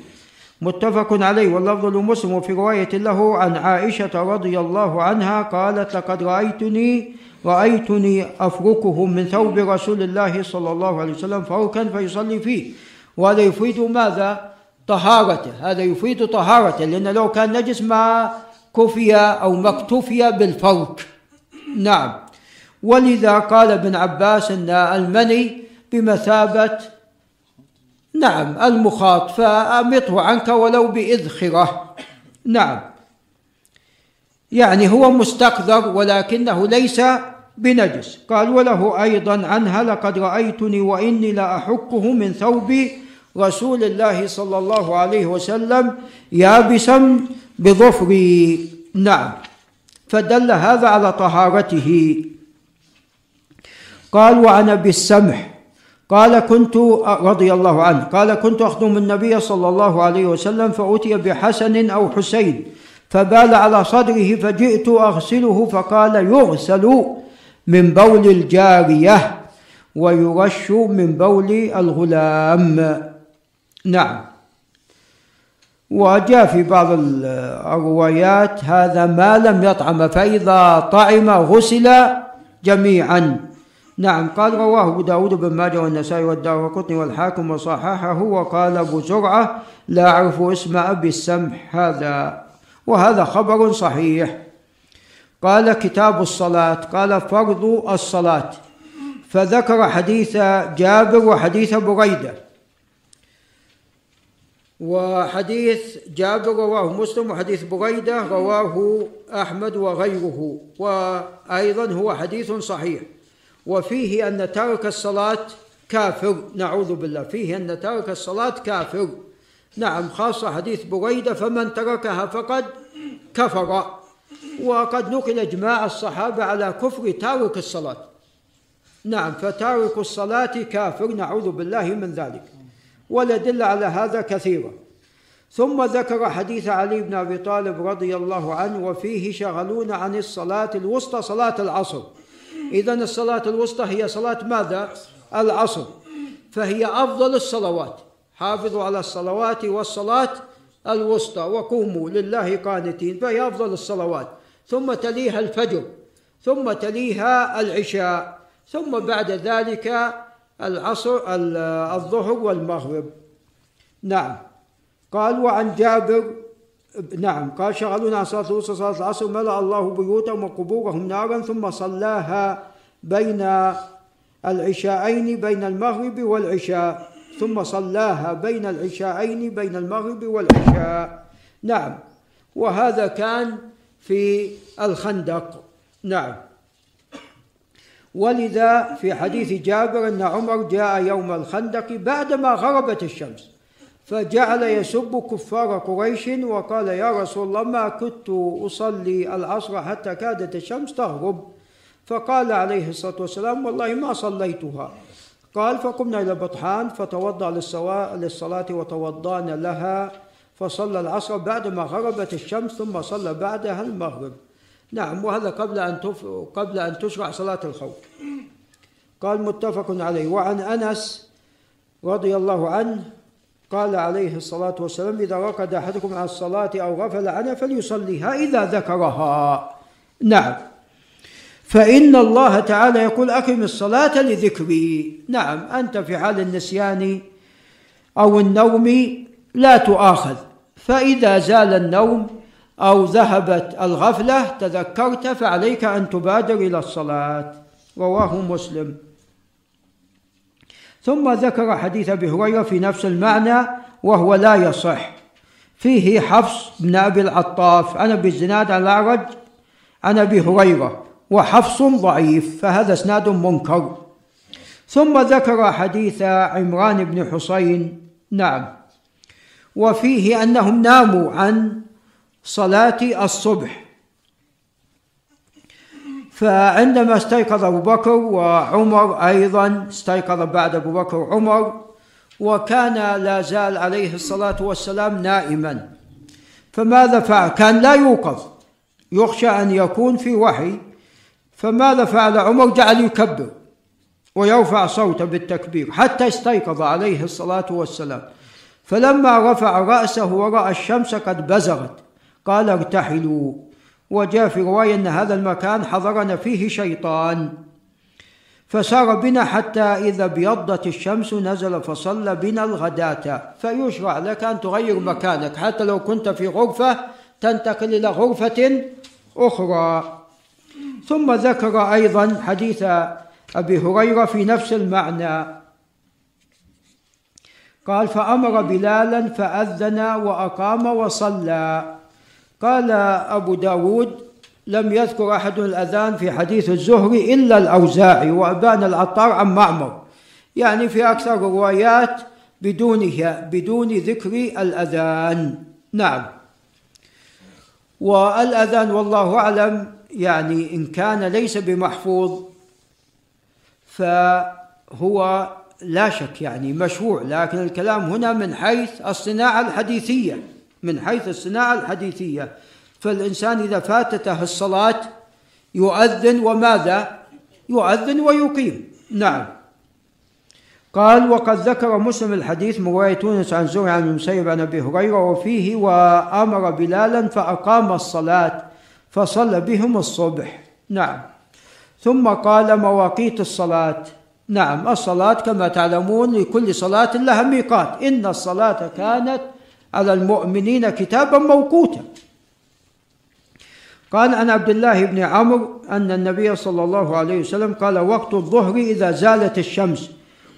متفق عليه واللفظ لمسلم وفي رواية له عن عائشة رضي الله عنها قالت لقد رأيتني رأيتني أفركه من ثوب رسول الله صلى الله عليه وسلم فركا فيصلي فيه. وهذا يفيد ماذا؟ طهارته. هذا يفيد طهارته لأن لو كان نجس ما كفي أو ما اكتفي بالفرك نعم. ولذا قال ابن عباس أن المني بمثابة نعم المخاط فأمطه عنك ولو بإذخرة. نعم. يعني هو مستقذر ولكنه ليس بنجس. قال وله أيضا عنها لقد رأيتني وإني لأحكه من ثوب رسول الله صلى الله عليه وسلم يابسا بظفري نعم فدل هذا على طهارته قال وعن ابي السمح قال كنت رضي الله عنه قال كنت اخدم النبي صلى الله عليه وسلم فاتي بحسن أو حسين فبال على صدره فجئت اغسله فقال يغسل من بول الجاريه ويرش من بول الغلام نعم. وجاء في بعض الروايات هذا ما لم يطعم فإذا طعم غسل جميعا. نعم قال رواه أبو داود بن ماجه والنسائي والدار وقطني والحاكم وصححه وقال أبو زرعة لا أعرف اسم أبي السمح هذا. وهذا خبر صحيح. قال كتاب الصلاة قال فرض الصلاة. فذكر حديث جابر وحديث بريدة. وحديث جابر رواه مسلم وحديث بريده رواه أحمد وغيره وأيضا هو حديث صحيح. وفيه أن ترك الصلاة كافر نعوذ بالله. فيه أن ترك الصلاة كافر. نعم خاصة حديث بريده فمن تركها فقد كفر. وقد نقل إجماع الصحابة على كفر تارك الصلاة. نعم فتارك الصلاة كافر نعوذ بالله من ذلك. والأدلة على هذا كثيرة ثم ذكر حديث علي بن أبي طالب رضي الله عنه وفيه شغلون عن الصلاة الوسطى صلاة العصر. إذا الصلاة الوسطى هي صلاة ماذا؟ العصر. فهي أفضل الصلوات. حافظوا على الصلوات والصلاة الوسطى وقوموا لله قانتين فهي أفضل الصلوات. ثم تليها الفجر ثم تليها العشاء ثم بعد ذلك العصر الظهر والمغرب. نعم. قال وعن جابر نعم. قال شغلونا عن صلاة الوسطى صلاة العصر ملأ الله بيوتهم وقبورهم نارا ثم صلاها بين العشاءين بين المغرب والعشاء. ثم صلاها بين العشاءين بين المغرب والعشاء. نعم. وهذا كان في الخندق. نعم. ولذا في حديث جابر أن عمر جاء يوم الخندق بعدما غربت الشمس فجعل يسب كفار قريش وقال يا رسول الله ما كنت أصلي العصر حتى كادت الشمس تغرب؟ فقال عليه الصلاة والسلام والله ما صليتها. قال فقمنا إلى بطحان فتوضأ للصلاة وتوضأنا لها فصلى العصر بعدما غربت الشمس ثم صلى بعدها المغرب. نعم وهذا قبل أن تف... قبل أن تشرع صلاة الخوف. قال متفق عليه. وعن أنس رضي الله عنه قال عليه الصلاة والسلام إذا رقد أحدكم على الصلاة أو غفل عنها فليصليها إذا ذكرها. نعم. فإن الله تعالى يقول أقم الصلاة لذكري. نعم أنت في حال النسيان أو النوم لا تؤاخذ. فإذا زال النوم أو ذهبت الغفلة تذكرت فعليك أن تبادر إلى الصلاة. رواه مسلم. ثم ذكر حديث أبي هريرة في نفس المعنى وهو لا يصح. فيه حفص بن أبي العطاف. عن أبي الزناد عن الأعرج عن أبي هريرة وحفص ضعيف فهذا إسناد منكر. ثم ذكر حديث عمران بن حسين. نعم. وفيه أنهم ناموا عن صلاة الصبح. فعندما استيقظ أبو بكر وعمر أيضا استيقظ بعد أبو بكر وعمر وكان لا زال عليه الصلاة والسلام نائما. فماذا فعل؟ كان لا يوقظ. يخشى أن يكون في وحي. فماذا فعل؟ عمر؟ جعل يكبر ويرفع صوته بالتكبير حتى استيقظ عليه الصلاة والسلام. فلما رفع رأسه ورأى الشمس قد بزغت. قال ارتحلوا وجاء في رواية أن هذا المكان حضرنا فيه شيطان. فسار بنا حتى إذا ابيضت الشمس نزل فصلى بنا الغداة. فيشرع لك أن تغير مكانك. حتى لو كنت في غرفة تنتقل إلى غرفة أخرى. ثم ذكر أيضا حديث أبي هريرة في نفس المعنى. قال فأمر بلالا فأذن وأقام وصلى. قال أبو داود لم يذكر أحد الأذان في حديث الزهري إلا الأوزاعي وأبان العطار عن معمر. يعني في أكثر الروايات بدونها بدون ذكر الأذان. نعم. والأذان والله أعلم يعني إن كان ليس بمحفوظ فهو لا شك يعني مشروع لكن الكلام هنا من حيث الصناعة الحديثية. من حيث الصناعة الحديثية. فالإنسان إذا فاتته الصلاة يؤذن وماذا؟ يؤذن ويقيم. نعم. قال وقد ذكر مسلم الحديث من رواية تونس عن زهري عن المسيب عن أبي هريرة وفيه وأمر بلالا فأقام الصلاة فصلى بهم الصبح. نعم. ثم قال مواقيت الصلاة. نعم. الصلاة كما تعلمون لكل صلاة لها ميقات. إن الصلاة كانت على المؤمنين كتابا موقوتا. قال عن عبد الله بن عمرو أن النبي صلى الله عليه وسلم قال وقت الظهر إذا زالت الشمس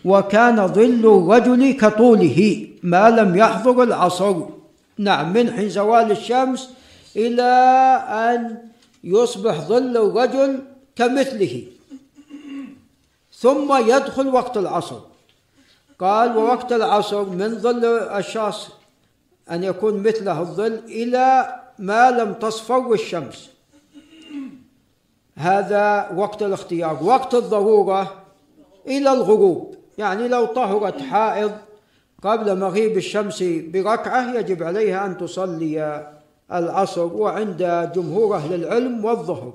وكان ظل الرجل كطوله ما لم يحضر العصر. نعم من حين زوال الشمس إلى أن يصبح ظل الرجل كمثله. ثم يدخل وقت العصر. قال ووقت العصر من ظل الشخص أن يكون مثله الظل إلى ما لم تصفر الشمس. هذا وقت الاختيار وقت الضرورة إلى الغروب. يعني لو طهرت حائض قبل مغيب الشمس بركعة يجب عليها أن تصلي العصر وعند جمهور أهل العلم والظهر.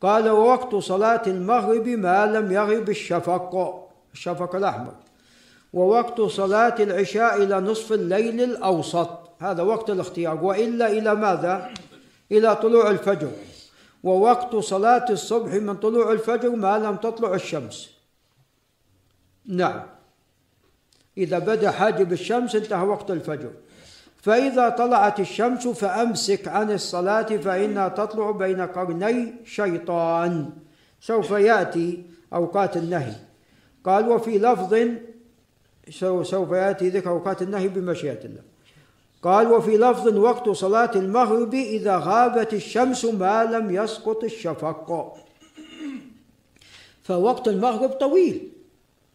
قال ووقت صلاة المغرب ما لم يغرب الشفق الشفق الأحمر. ووقت صلاة العشاء إلى نصف الليل الأوسط. هذا وقت الاختيار. وإلا إلى ماذا؟ إلى طلوع الفجر. ووقت صلاة الصبح من طلوع الفجر ما لم تطلع الشمس. نعم. إذا بدأ حاجب الشمس انتهى وقت الفجر. فإذا طلعت الشمس فأمسك عن الصلاة فإنها تطلع بين قرني شيطان. سوف يأتي أوقات النهي. قال وفي لفظ سوف يأتي ذكر أوقات النهي بمشيئة الله. قال وفي لفظ وقت صلاة المغرب إذا غابت الشمس ما لم يسقط الشفق. فوقت المغرب طويل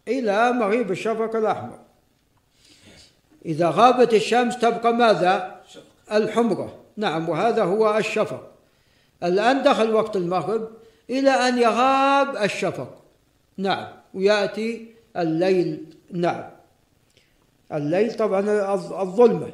إلى مغيب الشفق الأحمر. إذا غابت الشمس تبقى ماذا؟ الحمرة. نعم وهذا هو الشفق. الآن دخل وقت المغرب إلى أن يغاب الشفق. نعم ويأتي الليل. نعم. الليل طبعا الظلمة.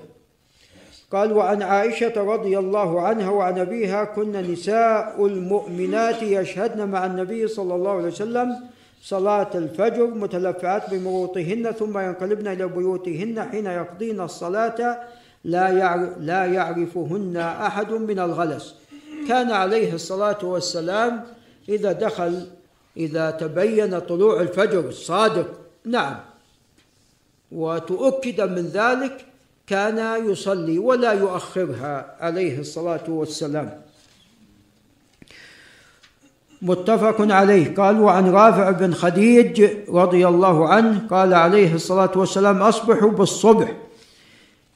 قال وعن عائشة رضي الله عنها وعن أبيها كن نساء المؤمنات يشهدن مع النبي صلى الله عليه وسلم صلاة الفجر متلفعات بمروطهن ثم ينقلبن إلى بيوتهن حين يقضين الصلاة لا لا يعرفهن أحد من الغلس. كان عليه الصلاة والسلام إذا دخل إذا تبين طلوع الفجر الصادق. نعم. وتؤكد من ذلك كان يصلي ولا يؤخرها عليه الصلاة والسلام. متفق عليه. قال وعن رافع بن خديج رضي الله عنه قال عليه الصلاة والسلام أصبحوا بالصبح.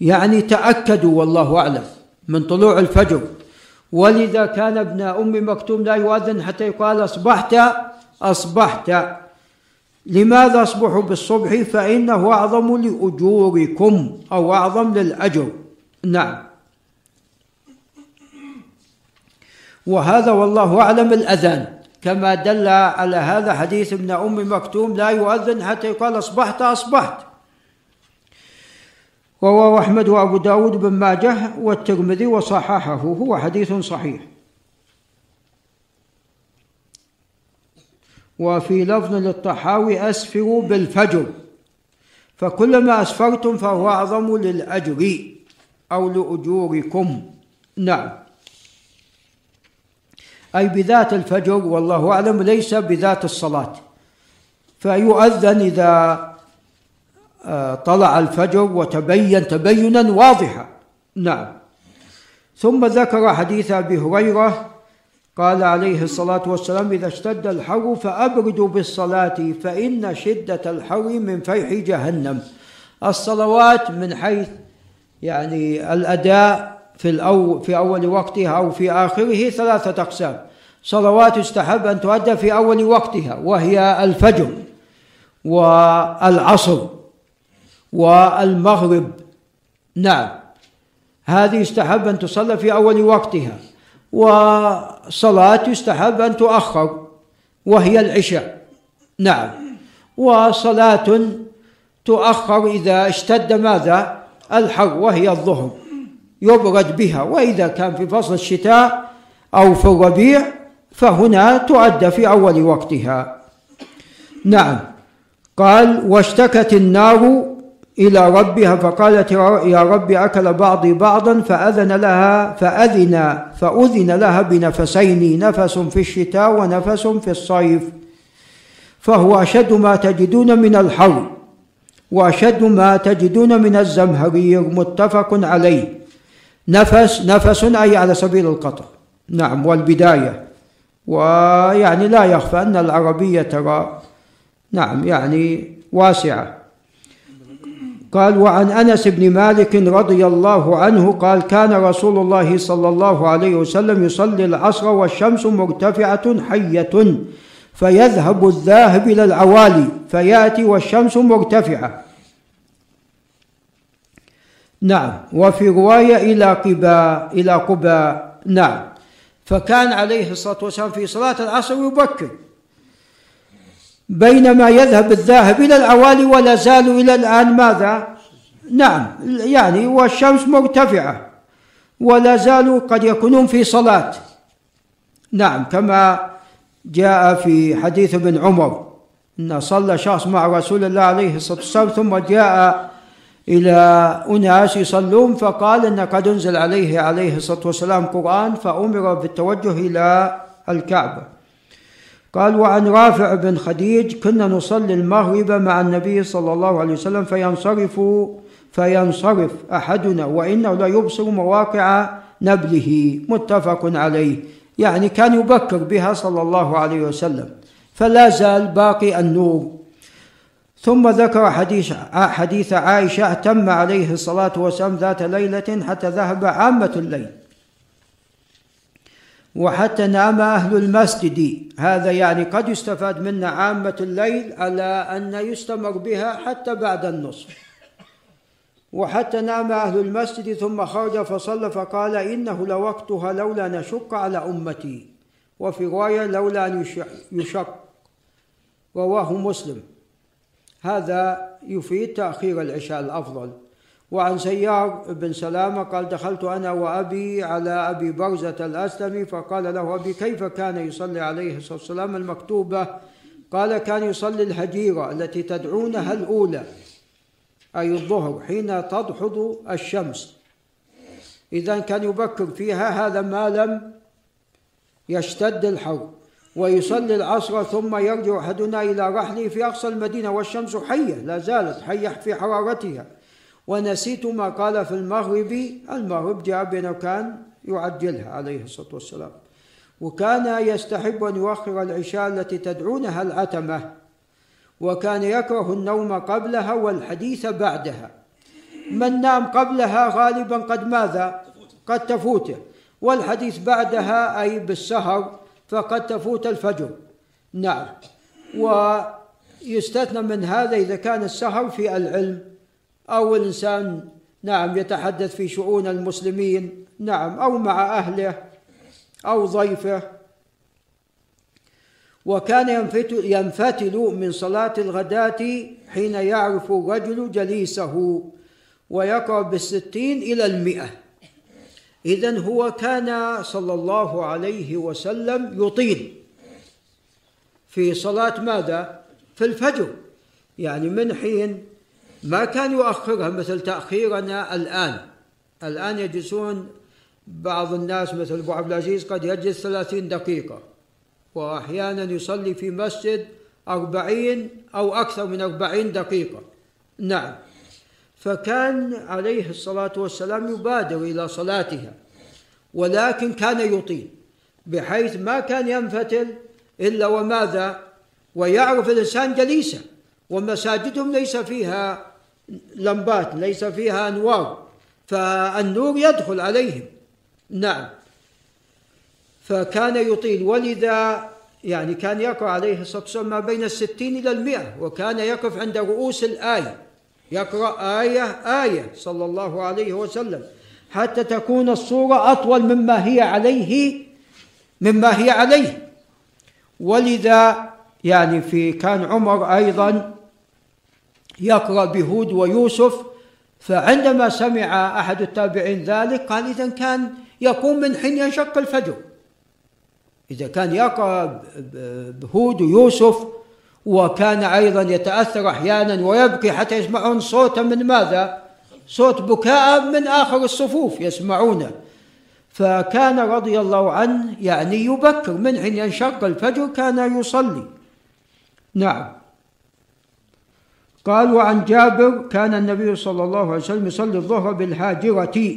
يعني تأكدوا والله أعلم من طلوع الفجر. ولذا كان ابن أم مكتوم لا يؤذن حتى يقال أصبحت أصبحت. لماذا أصبحوا بالصبح؟ فإنه أعظم لأجوركم أو أعظم للأجر. نعم. وهذا والله أعلم الأذان. كما دل على هذا حديث ابن أم مكتوم لا يؤذن حتى يقال أصبحت أصبحت. رواه أحمد وأبو داود بن ماجه والترمذي وصححه هو حديث صحيح. وفي لفظ للطحاوي أسفروا بالفجر. فكلما أسفرتم فهو أعظم للأجر أو لأجوركم. نعم. أي بذات الفجر والله أعلم ليس بذات الصلاة. فيؤذن إذا آه، طلع الفجر وتبين تبينا واضحا. نعم. ثم ذكر حديث أبي هريرة قال عليه الصلاة والسلام إذا اشتد الحر فأبردوا بالصلاة فإن شدة الحر من فيح جهنم. الصلوات من حيث يعني الأداء في الأو في أول وقتها أو في آخره ثلاثة أقسام. صلوات يستحب أن تؤدى في أول وقتها وهي الفجر والعصر والمغرب. نعم هذه يستحب أن تصلى في أول وقتها. وصلاة يستحب أن تؤخر وهي العشاء. نعم. وصلاة تؤخر إذا اشتد ماذا؟ الحر وهي الظهر. يبرد بها وإذا كان في فصل الشتاء أو في الربيع فهنا تؤدى في أول وقتها. نعم. قال واشتكت النار إلى ربها فقالت يا رب أكل بعضي بعضا فأذن لها فأذن فأذن لها بنفسين نفس في الشتاء ونفس في الصيف. فهو أشد ما تجدون من الحر وأشد ما تجدون من الزمهرير متفق عليه. نفس نفس أي على سبيل القطع. نعم والبداية. ويعني لا يخفى أن العربية ترى. نعم يعني واسعة. قال وعن أنس بن مالك رضي الله عنه قال كان رسول الله صلى الله عليه وسلم يصلي العصر والشمس مرتفعة حية فيذهب الذاهب إلى العوالي فيأتي والشمس مرتفعة. نعم. وفي رواية إلى قباء إلى قباء. نعم. فكان عليه الصلاة والسلام في صلاة العصر يبكر. بينما يذهب الذاهب إلى العوالي ولا زالوا إلى الآن ماذا؟ نعم يعني والشمس مرتفعة ولا زالوا قد يكونون في صلاة. نعم كما جاء في حديث ابن عمر أن صلى شخص مع رسول الله عليه الصلاة والسلام ثم جاء إلى أناس يصلون فقال أن قد أنزل عليه عليه الصلاة والسلام قرآن فأمر بالتوجه إلى الكعبة. قال وعن رافع بن خديج كنا نصلي المغرب مع النبي صلى الله عليه وسلم فينصرف فينصرف أحدنا وإنه لا يبصر مواقع نبله. متفق عليه. يعني كان يبكر بها صلى الله عليه وسلم. فلا زال باقي النور. ثم ذكر حديث حديث عائشة تم عليه الصلاة والسلام ذات ليلة حتى ذهب عامة الليل. وحتى نام أهل المسجد. هذا يعني قد يستفاد منا عامة الليل على أن يستمر بها حتى بعد النصف. وحتى نام أهل المسجد ثم خرج فصلى فقال إنه لوقتها لولا نشق على أمتي. وفي رواية لولا أن يشق رواه مسلم. هذا يفيد تأخير العشاء الأفضل. وعن سيار بن سلامة قال دخلت أنا وأبي على أبي برزة الأسلمي فقال له أبي كيف كان يصلي عليه الصلاة والسلام المكتوبة؟ قال كان يصلي الهجيرة التي تدعونها الأولى أي الظهر حين تدحض الشمس. إذا كان يبكر فيها هذا ما لم يشتد الحر ويصلي العصر ثم يرجع أحدنا إلى رحله في أقصى المدينة والشمس حية لا زالت حية في حرارتها. ونسيت ما قال في المغرب. المغرب جاء بأنه كان يعجلها عليه الصلاة والسلام. وكان يستحب أن يؤخر العشاء التي تدعونها العتمة وكان يكره النوم قبلها والحديث بعدها. من نام قبلها غالبا قد ماذا؟ قد تفوته. والحديث بعدها أي بالسهر فقد تفوت الفجر. نعم. ويستثنى من هذا إذا كان السهر في العلم. أو الإنسان نعم يتحدث في شؤون المسلمين نعم أو مع أهله أو ضيفه وكان ينفتل من صلاة الغداة حين يعرف الرجل جليسه ويقرأ بالستين إلى المئة إذا هو كان صلى الله عليه وسلم يطيل في صلاة ماذا؟ في الفجر يعني من حين ما كان يؤخرها مثل تأخيرنا الآن. الآن يجلسون بعض الناس مثل أبو عبد العزيز قد يجلس ثلاثين دقيقة. وأحيانا يصلي في مسجد أربعين أو أكثر من أربعين دقيقة. نعم. فكان عليه الصلاة والسلام يبادر إلى صلاتها ولكن كان يطيل بحيث ما كان ينفتل إلا وماذا؟ ويعرف الإنسان جليسه. ومساجدهم ليس فيها لمبات ليس فيها أنوار فالنور يدخل عليهم. نعم. فكان يطيل. ولذا يعني كان يقرأ عليه الصلاة والسلام ما بين الستين إلى المئة وكان يقف عند رؤوس الآية يقرأ آية آية صلى الله عليه وسلم حتى تكون الصورة أطول مما هي عليه مما هي عليه. ولذا يعني في كان عمر أيضا يقرأ بهود ويوسف فعندما سمع أحد التابعين ذلك قال إذا كان يقوم من حين ينشق الفجر. إذا كان يقرأ بهود ويوسف وكان أيضا يتأثر أحيانا ويبكي حتى يسمعون صوتا من ماذا؟ صوت بكاء من آخر الصفوف يسمعونه. فكان رضي الله عنه يعني يبكر من حين ينشق الفجر كان يصلي. نعم. قال وعن جابر كان النبي صلى الله عليه وسلم يصلي الظهر بالهاجرة.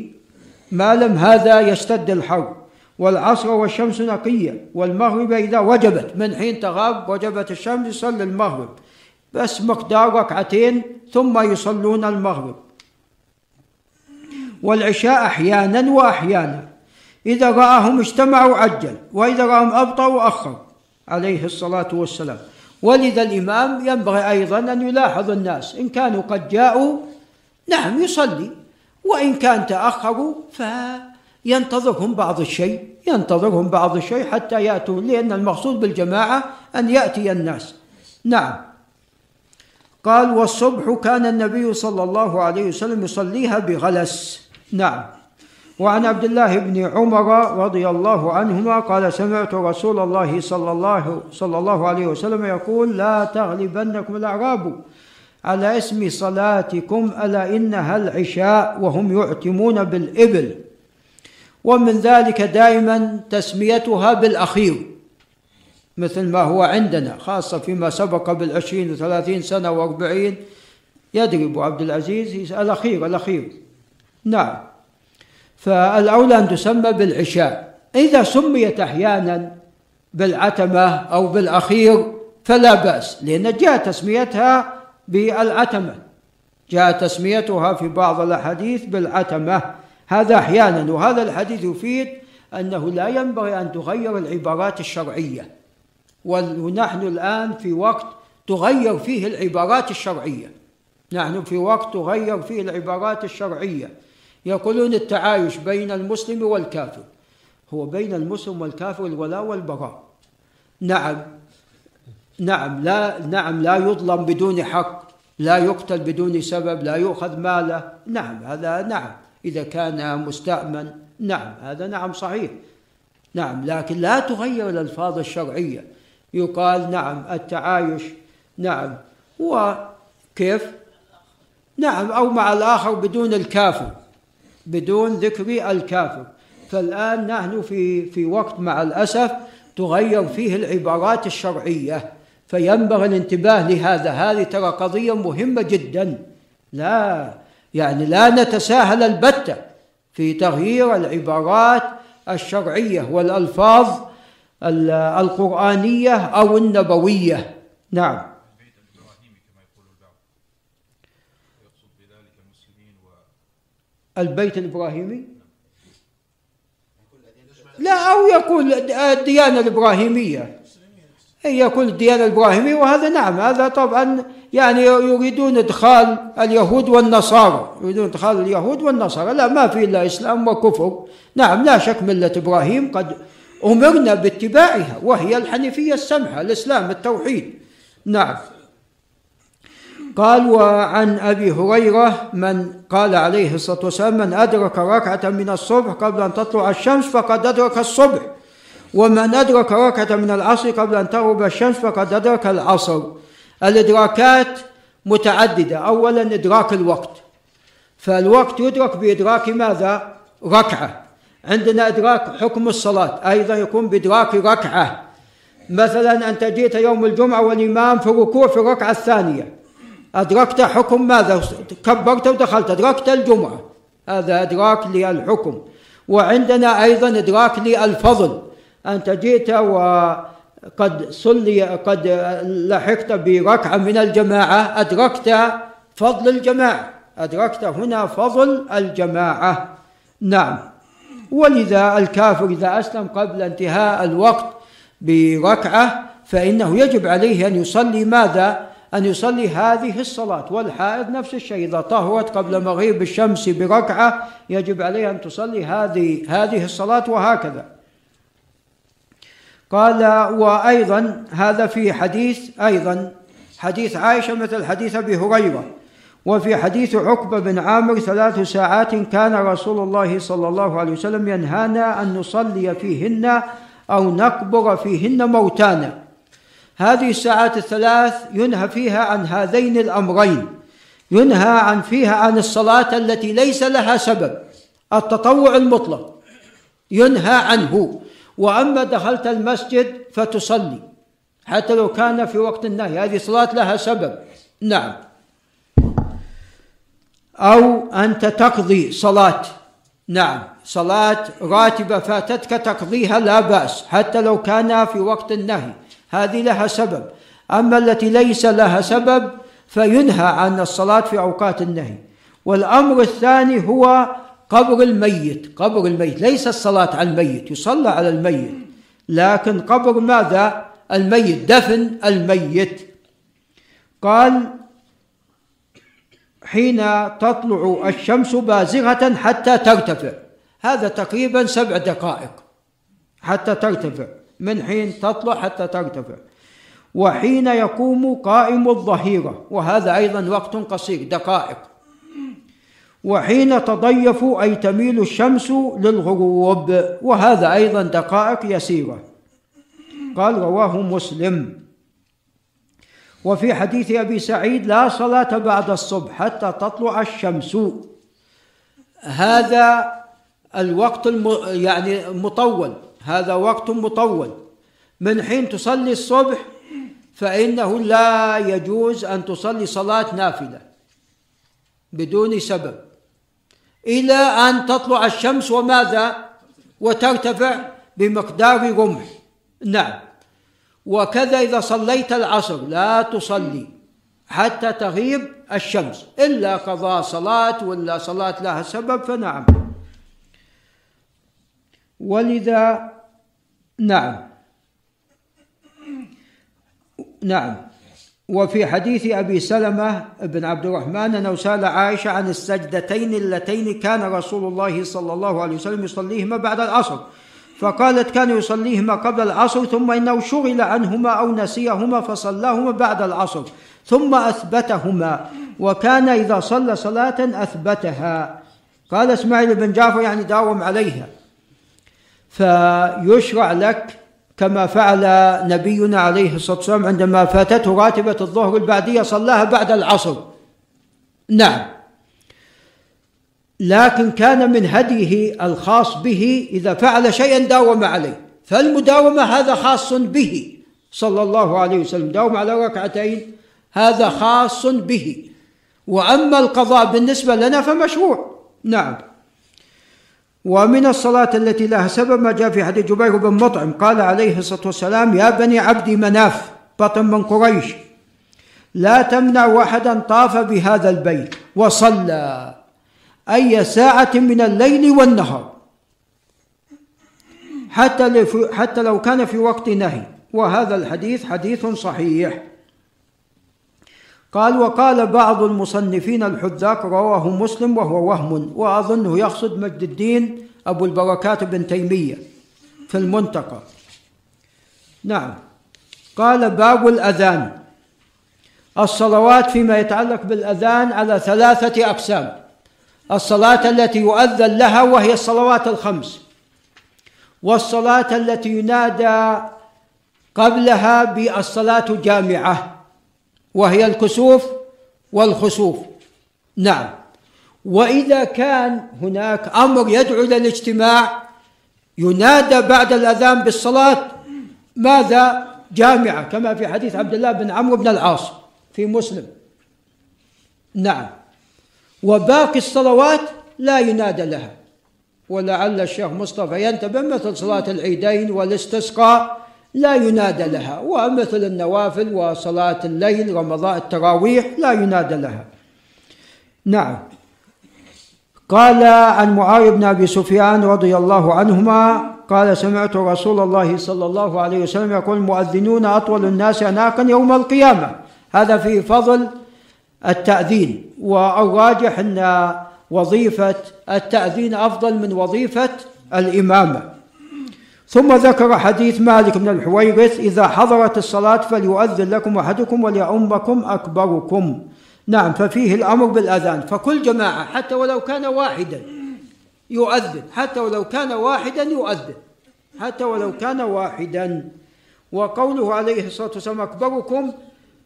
ما لم هذا يشتد الحر. والعصر والشمس نقية والمغرب إذا وجبت. من حين تغاب وجبت الشمس يصلي المغرب. بس مقدار ركعتين ثم يصلون المغرب. والعشاء أحيانا وأحيانا. إذا رآهم اجتمعوا عجل وإذا رآهم أبطأوا أخر عليه الصلاة والسلام. ولذا الإمام ينبغي أيضا أن يلاحظ الناس. إن كانوا قد جاءوا نعم يصلي. وإن كان تأخروا فينتظرهم بعض الشيء ينتظرهم بعض الشيء حتى يأتوا. لأن المقصود بالجماعة أن يأتي الناس. نعم. قال والصبح كان النبي صلى الله عليه وسلم يصليها بغلس. نعم. وعن عبد الله بن عمر رضي الله عنهما قال سمعت رسول الله صلى الله صلى الله عليه وسلم يقول لا تغلبنكم الأعراب على اسم صلاتكم ألا إنها العشاء وهم يعتمون بالإبل. ومن ذلك دائما تسميتها بالأخير مثل ما هو عندنا خاصة فيما سبق بالعشرين وثلاثين سنة وأربعين. يدري ابو عبد العزيز يسال الأخير الأخير. نعم. فالأولى أن تسمى بالعشاء. إذا سميت أحيانا بالعتمة أو بالأخير فلا بأس لأن جاء تسميتها بالعتمة. جاء تسميتها في بعض الأحاديث بالعتمة. هذا أحيانا وهذا الحديث يفيد أنه لا ينبغي أن تغير العبارات الشرعية. ونحن الآن في وقت تغير فيه العبارات الشرعية. نحن في وقت تغير فيه العبارات الشرعية. يقولون التعايش بين المسلم والكافر. هو بين المسلم والكافر الولاء والبراء نعم. نعم لا نعم لا يظلم بدون حق لا يقتل بدون سبب لا يؤخذ ماله. نعم هذا نعم. إذا كان مستأمن نعم هذا نعم صحيح. نعم لكن لا تغير الألفاظ الشرعية. يقال نعم التعايش نعم. وكيف؟ نعم أو مع الآخر بدون الكافر. بدون ذكر الكافر. فالآن نحن في في وقت مع الأسف تغير فيه العبارات الشرعية فينبغي الانتباه لهذا. هذه ترى قضية مهمة جدا. لا يعني لا نتساهل البتة في تغيير العبارات الشرعية والألفاظ القرآنية أو النبوية. نعم. البيت الإبراهيمي؟ لا أو يقول الديانة الإبراهيمية. أي يقول الديانة الإبراهيمية وهذا نعم هذا طبعا يعني يريدون إدخال اليهود والنصارى يريدون إدخال اليهود والنصارى. لا ما في إلا إسلام وكفر. نعم لا شك ملة إبراهيم قد أمرنا باتباعها وهي الحنيفية السمحة الإسلام التوحيد. نعم. قال وعن أبي هريرة من قال عليه الصلاة والسلام من أدرك ركعة من الصبح قبل أن تطلع الشمس فقد أدرك الصبح ومن أدرك ركعة من العصر قبل أن تغرب الشمس فقد أدرك العصر. الإدراكات متعددة. اولا إدراك الوقت. فالوقت يدرك بإدراك ماذا؟ ركعة. عندنا إدراك حكم الصلاة أيضا يكون بإدراك ركعة. مثلا انت جئت يوم الجمعة والإمام في الركوع في الركعة الثانية. أدركت حكم ماذا؟ كبرت ودخلت. أدركت الجمعة. هذا إدراك للحكم وعندنا أيضا إدراك للفضل أنت جئت وقد صلي قد لحقت بركعة من الجماعة. أدركت فضل الجماعة. أدركت هنا فضل الجماعة. نعم. ولذا الكافر إذا أسلم قبل انتهاء الوقت بركعة فإنه يجب عليه أن يصلي ماذا؟ أن يصلي هذه الصلاة والحائض نفس الشيء. إذا طهرت قبل مغيب الشمس بركعة يجب عليها أن تصلي هذه هذه الصلاة وهكذا. قال وأيضا هذا في حديث أيضا حديث عائشة مثل حديث أبي هريرة. وفي حديث عقبة بن عامر ثلاث ساعات كان رسول الله صلى الله عليه وسلم ينهانا أن نصلي فيهن أو نقبر فيهن موتانا. هذه الساعات الثلاث ينهى فيها عن هذين الأمرين. ينهى عن فيها عن الصلاة التي ليس لها سبب التطوع المطلق. ينهى عنه. وأما دخلت المسجد فتصلي حتى لو كان في وقت النهي. هذه صلاه لها سبب. نعم. أو أنت تقضي صلاة. نعم. صلاة راتبة فاتتك تقضيها لا بأس حتى لو كان في وقت النهي. هذه لها سبب. أما التي ليس لها سبب فينهى عن الصلاة في أوقات النهي. والأمر الثاني هو قبر الميت. قبر الميت. ليس الصلاة على الميت. يصلى على الميت. لكن قبر ماذا؟ الميت. دفن الميت. قال حين تطلع الشمس بازغة حتى ترتفع. هذا تقريبا سبع دقائق. حتى ترتفع. من حين تطلع حتى ترتفع. وحين يقوم قائم الظهيرة وهذا أيضا وقت قصير دقائق. وحين تضيف أي تميل الشمس للغروب وهذا أيضا دقائق يسيرة. قال رواه مسلم. وفي حديث أبي سعيد لا صلاة بعد الصبح حتى تطلع الشمس. هذا الوقت. يعني مطول. هذا وقت مطول. من حين تصلي الصبح فإنه لا يجوز أن تصلي صلاة نافلة بدون سبب. إلى أن تطلع الشمس وماذا؟ وترتفع بمقدار رمح. نعم. وكذا إذا صليت العصر لا تصلي حتى تغيب الشمس. إلا قضاء صلاة ولا صلاة لها سبب فنعم. ولذا نعم. نعم. وفي حديث أبي سلمة بن عبد الرحمن أنه سأل عائشة عن السجدتين اللتين كان رسول الله صلى الله عليه وسلم يصليهما بعد العصر. فقالت كان يصليهما قبل العصر ثم إنه شغل عنهما أو نسيهما فصلاهما بعد العصر. ثم أثبتهما. وكان إذا صلى صلاة أثبتها. قال إسماعيل بن جعفر يعني داوم عليها. فيشرع لك كما فعل نبينا عليه الصلاة والسلام عندما فاتته راتبة الظهر البعدية صلاها بعد العصر. نعم. لكن كان من هديه الخاص به إذا فعل شيئا داوم عليه. فالمداومة هذا خاص به صلى الله عليه وسلم. داوم على ركعتين هذا خاص به. وأما القضاء بالنسبة لنا فمشروع. نعم. ومن الصلاة التي لها سبب ما جاء في حديث جبير بن مطعم قال عليه الصلاة والسلام يا بني عبد مناف بطن من قريش لا تمنع أحدا طاف بهذا البيت وصلى أي ساعة من الليل والنهار حتى حتى لو كان في وقت نهي. وهذا الحديث حديث صحيح. قال وقال بعض المصنفين الحذاق رواه مسلم وهو وهم وأظنه يقصد مجد الدين أبو البركات بن تيمية في المنتقى نعم. قال باب الأذان. الصلوات فيما يتعلق بالأذان على ثلاثة أقسام. الصلاة التي يؤذن لها وهي الصلوات الخمس. والصلاة التي ينادى قبلها بالصلاة جامعة. وهي الكسوف والخسوف. نعم. وإذا كان هناك أمر يدعو إلى الاجتماع ينادى بعد الأذان بالصلاة ماذا؟ جامعة كما في حديث عبد الله بن عمرو بن العاص في مسلم. نعم. وباقي الصلوات لا ينادى لها. ولعل الشيخ مصطفى ينتبه مثل صلاة العيدين والاستسقاء لا ينادى لها ومثل النوافل وصلاة الليل رمضان التراويح لا ينادى لها. نعم. قال عن معاوية بن أبي سفيان رضي الله عنهما قال سمعت رسول الله صلى الله عليه وسلم يقول المؤذنون أطول الناس أناقا يوم القيامة. هذا في فضل التأذين والراجح أن وظيفة التأذين أفضل من وظيفة الإمامة. ثم ذكر حديث مالك بن الحويرث إذا حضرت الصلاة فليؤذن لكم أحدكم وليؤمكم أكبركم. نعم ففيه الأمر بالأذان. فكل جماعة حتى ولو كان واحدا يؤذن حتى ولو كان واحدا يؤذن حتى ولو كان واحدا. وقوله عليه الصلاة والسلام أكبركم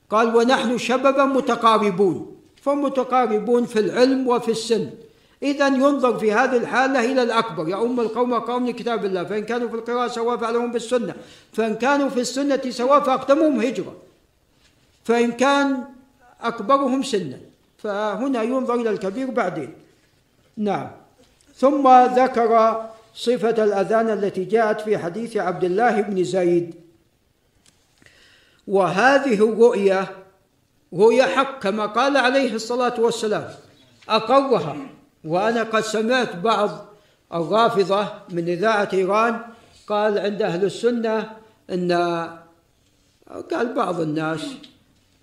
قال ونحن شبابا متقاربون. فمتقاربون في العلم وفي السن. إذا ينظر في هذه الحالة إلى الأكبر. يؤم القوم قوم لكتاب الله. فإن كانوا في القراءة سواء فعلهم بالسنة فإن كانوا في السنة سواء فأقدمهم هجرة. فإن كان أكبرهم سنا. فهنا ينظر إلى الكبير بعدين. نعم. ثم ذكر صفة الأذان التي جاءت في حديث عبد الله بن زيد. وهذه الرؤية رؤية حق كما قال عليه الصلاة والسلام أقرها. وأنا قد سمعت بعض الرافضة من إذاعة إيران قال عند أهل السنة أن قال بعض الناس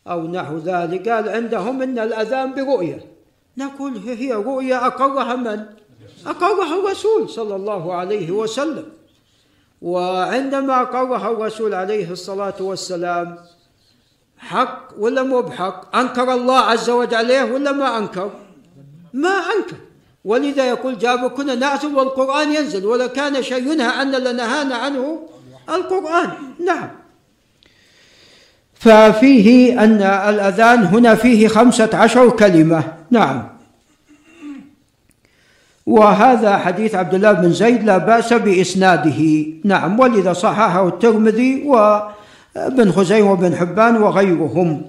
أو نحو ذلك قال عندهم أن الأذان برؤية. نقول هي رؤية أقرها من؟ أقرها الرسول صلى الله عليه وسلم. وعندما أقرها الرسول عليه الصلاة والسلام حق ولا مو بحق؟ أنكر الله عز وجل عليه ولا ما أنكر؟ ما أنكر. ولذا يقول جابوا كنا نعزل والقرآن ينزل ولا كان شيء ينهى عنا لنهانا عنه القرآن. نعم. ففيه أن الأذان هنا فيه خمسة عشر كلمة. نعم. وهذا حديث عبد الله بن زيد لا بأس بإسناده. نعم. ولذا صححه الترمذي وابن خزيمة وابن حبان وغيرهم.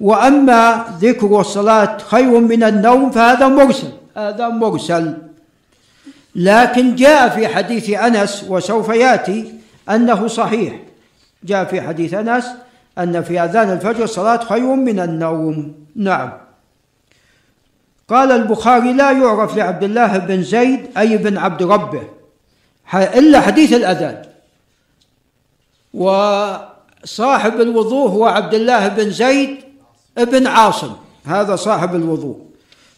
وأما ذكر الصلاة خير من النوم فهذا مرسل. هذا مرسل. لكن جاء في حديث أنس وسوف يأتي أنه صحيح. جاء في حديث أنس أن في أذان الفجر الصلاة خير من النوم. نعم. قال البخاري لا يعرف لعبد الله بن زيد أي بن عبد ربه إلا حديث الأذان. وصاحب الوضوء هو عبد الله بن زيد بن عاصم. هذا صاحب الوضوء.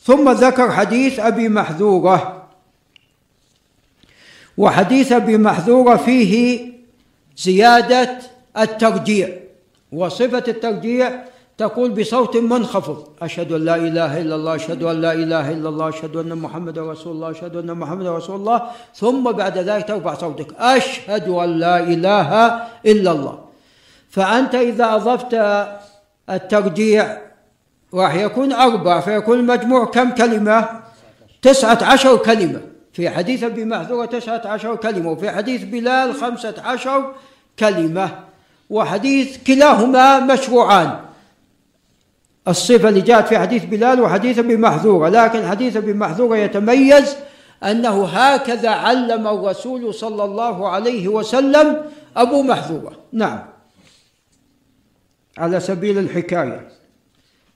ثم ذكر حديث أبي محذورة. وحديث أبي محذورة فيه زيادة الترجيع. وصفة الترجيع تقول بصوت منخفض أشهد أن لا إله إلا الله أشهد أن لا إله إلا الله أشهد أن محمد رسول الله أشهد أن محمد رسول الله. ثم بعد ذلك ترفع صوتك أشهد أن لا إله إلا الله. فأنت إذا أضفت الترجيع راح يكون أربع فيكون المجموع كم كلمة؟ تسعة عشر كلمة. في حديث أبي محذورة تسعة عشر كلمة وفي حديث بلال خمسة عشر كلمة وحديث كلاهما مشروعان. الصفة اللي جاءت في حديث بلال وحديث أبي محذورة لكن حديث أبي محذورة يتميز أنه هكذا علم الرسول صلى الله عليه وسلم أبو محذورة نعم. على سبيل الحكاية.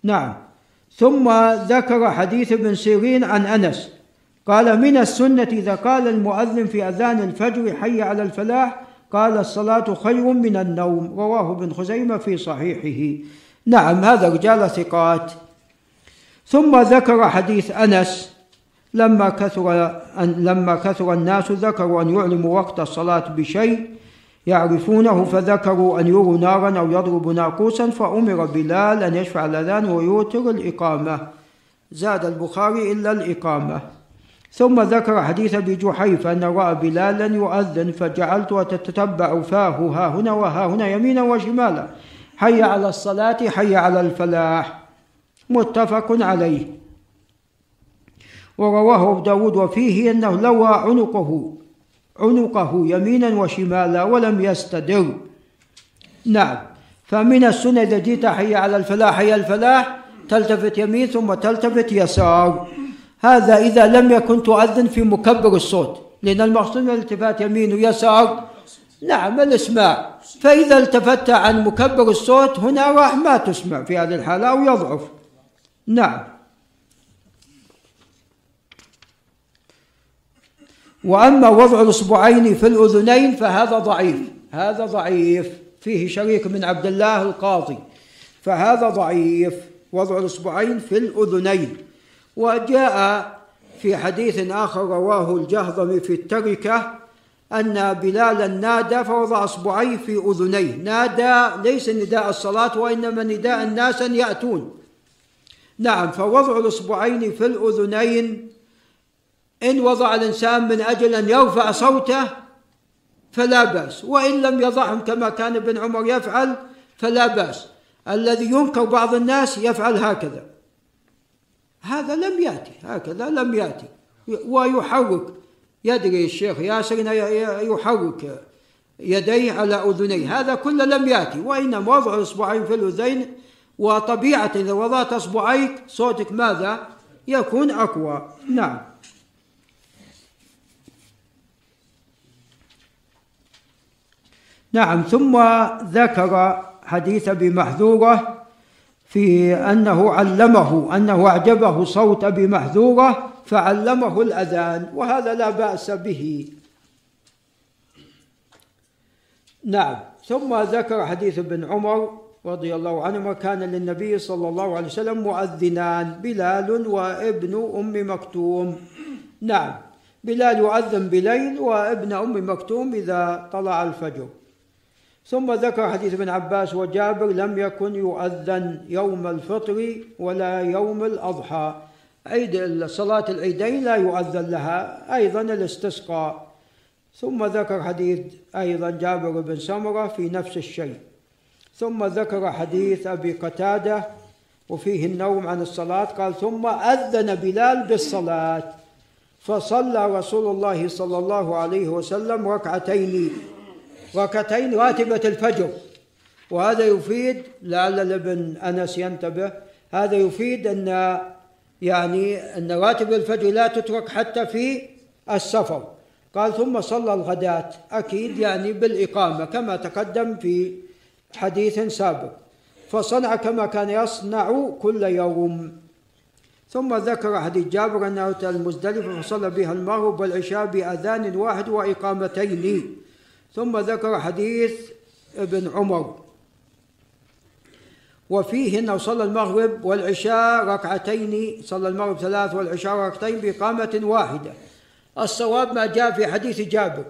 نعم. ثم ذكر حديث ابن سيرين عن أنس. قال من السنة إذا قال المؤذن في أذان الفجر حي على الفلاح قال الصلاة خير من النوم. رواه ابن خزيمة في صحيحه. نعم هذا رجال ثقات. ثم ذكر حديث أنس. لما كثر أن لما كثر الناس ذكروا أن يعلموا وقت الصلاة بشيء يعرفونه فذكروا أن يروا نارا أو يضربوا ناقوسا فأمر بلال أن يشفع الأذان ويوتر الإقامة. زاد البخاري إلا الإقامة. ثم ذكر حديث أبي جحيفة أن رأى بلالا يؤذن فجعلت أتتبع فاه ها هنا وها هنا يمينا وشمالا. حي على الصلاة حي على الفلاح. متفق عليه. ورواه أبو داود وفيه أنه لوى عنقه. عنقه يمينا وشمالا ولم يستدر. نعم. فمن السنة إذا جيت حي على الفلاح حي الفلاح. تلتفت يمين ثم تلتفت يسار. هذا إذا لم يكن تؤذن في مكبر الصوت لأن المقصود من الالتفات يمين ويسار. نعم الإسماع. فإذا التفت عن مكبر الصوت هنا راح ما تسمع في هذه الحالة أو يضعف. نعم. وأما وضع الإصبعين في الأذنين فهذا ضعيف. هذا ضعيف. فيه شريك من عبد الله القاضي. فهذا ضعيف. وضع الإصبعين في الأذنين. وجاء في حديث آخر رواه الجهضمي في التركة أن بلالا نادى فوضع إصبعيه في أذنيه. نادى ليس نداء الصلاة وإنما نداء الناس أن يأتون. نعم فوضع الإصبعين في الأذنين إن وضع الإنسان من أجل أن يرفع صوته فلا بأس وإن لم يضعهم كما كان ابن عمر يفعل فلا بأس. الذي ينكر بعض الناس يفعل هكذا. هذا لم يأتي هكذا لم يأتي. ويحرك. يدري الشيخ ياسر يحرك يديه على أذنيه. هذا كله لم يأتي. وإنما وضع الإصبعين في الأذين وطبيعة إذا وضعت أصبعيك صوتك ماذا؟ يكون أقوى. نعم. نعم ثم ذكر حديث أبي محذورة في أنه علمه أنه أعجبه صوت أبي محذورة فعلمه الأذان وهذا لا بأس به. نعم ثم ذكر حديث ابن عمر رضي الله عنهما كان للنبي صلى الله عليه وسلم مؤذنان بلال وابن أم مكتوم. نعم بلال يؤذن بليل وابن أم مكتوم إذا طلع الفجر. ثم ذكر حديث ابن عباس وجابر لم يكن يؤذن يوم الفطر ولا يوم الأضحى. عيد صلاة العيدين لا يؤذن لها أيضا الاستسقاء. ثم ذكر حديث أيضا جابر بن سمرة في نفس الشيء. ثم ذكر حديث أبي قتادة وفيه النوم عن الصلاة قال ثم أذن بلال بالصلاة فصلى رسول الله صلى الله عليه وسلم ركعتين ركعتين راتبة الفجر. وهذا يفيد لعل الابن أنس ينتبه هذا يفيد أن يعني أن راتب الفجر لا تترك حتى في السفر. قال ثم صلى الغداة. أكيد يعني بالإقامة كما تقدم في حديث سابق. فصنع كما كان يصنع كل يوم. ثم ذكر حديث جابر أنه أتى المزدلفة فصلى بها المغرب والعشاء بأذان واحد وإقامتين. ثم ذكر حديث ابن عمر. وفيه انه صلى المغرب والعشاء ركعتين صلى المغرب ثلاث والعشاء ركعتين بإقامة واحدة. الصواب ما جاء في حديث جابر.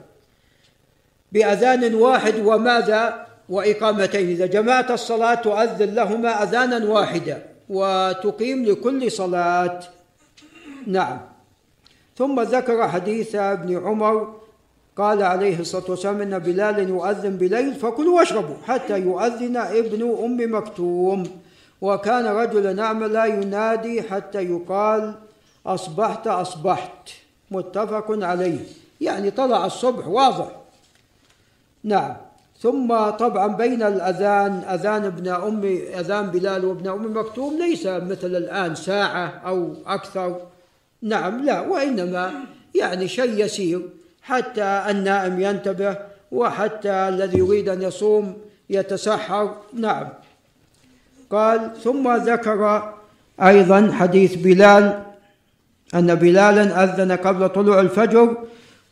بأذان واحد وماذا؟ وإقامتين. إذا جمعت الصلاة تؤذن لهما أذانا واحدا وتقيم لكل صلاة. نعم. ثم ذكر حديث ابن عمر قال عليه الصلاة والسلام إن بلال يؤذن بليل فكلوا واشربوا حتى يؤذن ابن أم مكتوم. وكان رجلا أعمى لا ينادي حتى يقال أصبحت أصبحت. متفق عليه. يعني طلع الصبح واضح. نعم. ثم طبعا بين الأذان أذان ابن أم أذان بلال وابن أم مكتوم ليس مثل الآن ساعة أو أكثر. نعم لا وإنما يعني شيء يسير. حتى النائم ينتبه وحتى الذي يريد أن يصوم يتسحر. نعم. قال ثم ذكر أيضا حديث بلال أن بلالا أذن قبل طلوع الفجر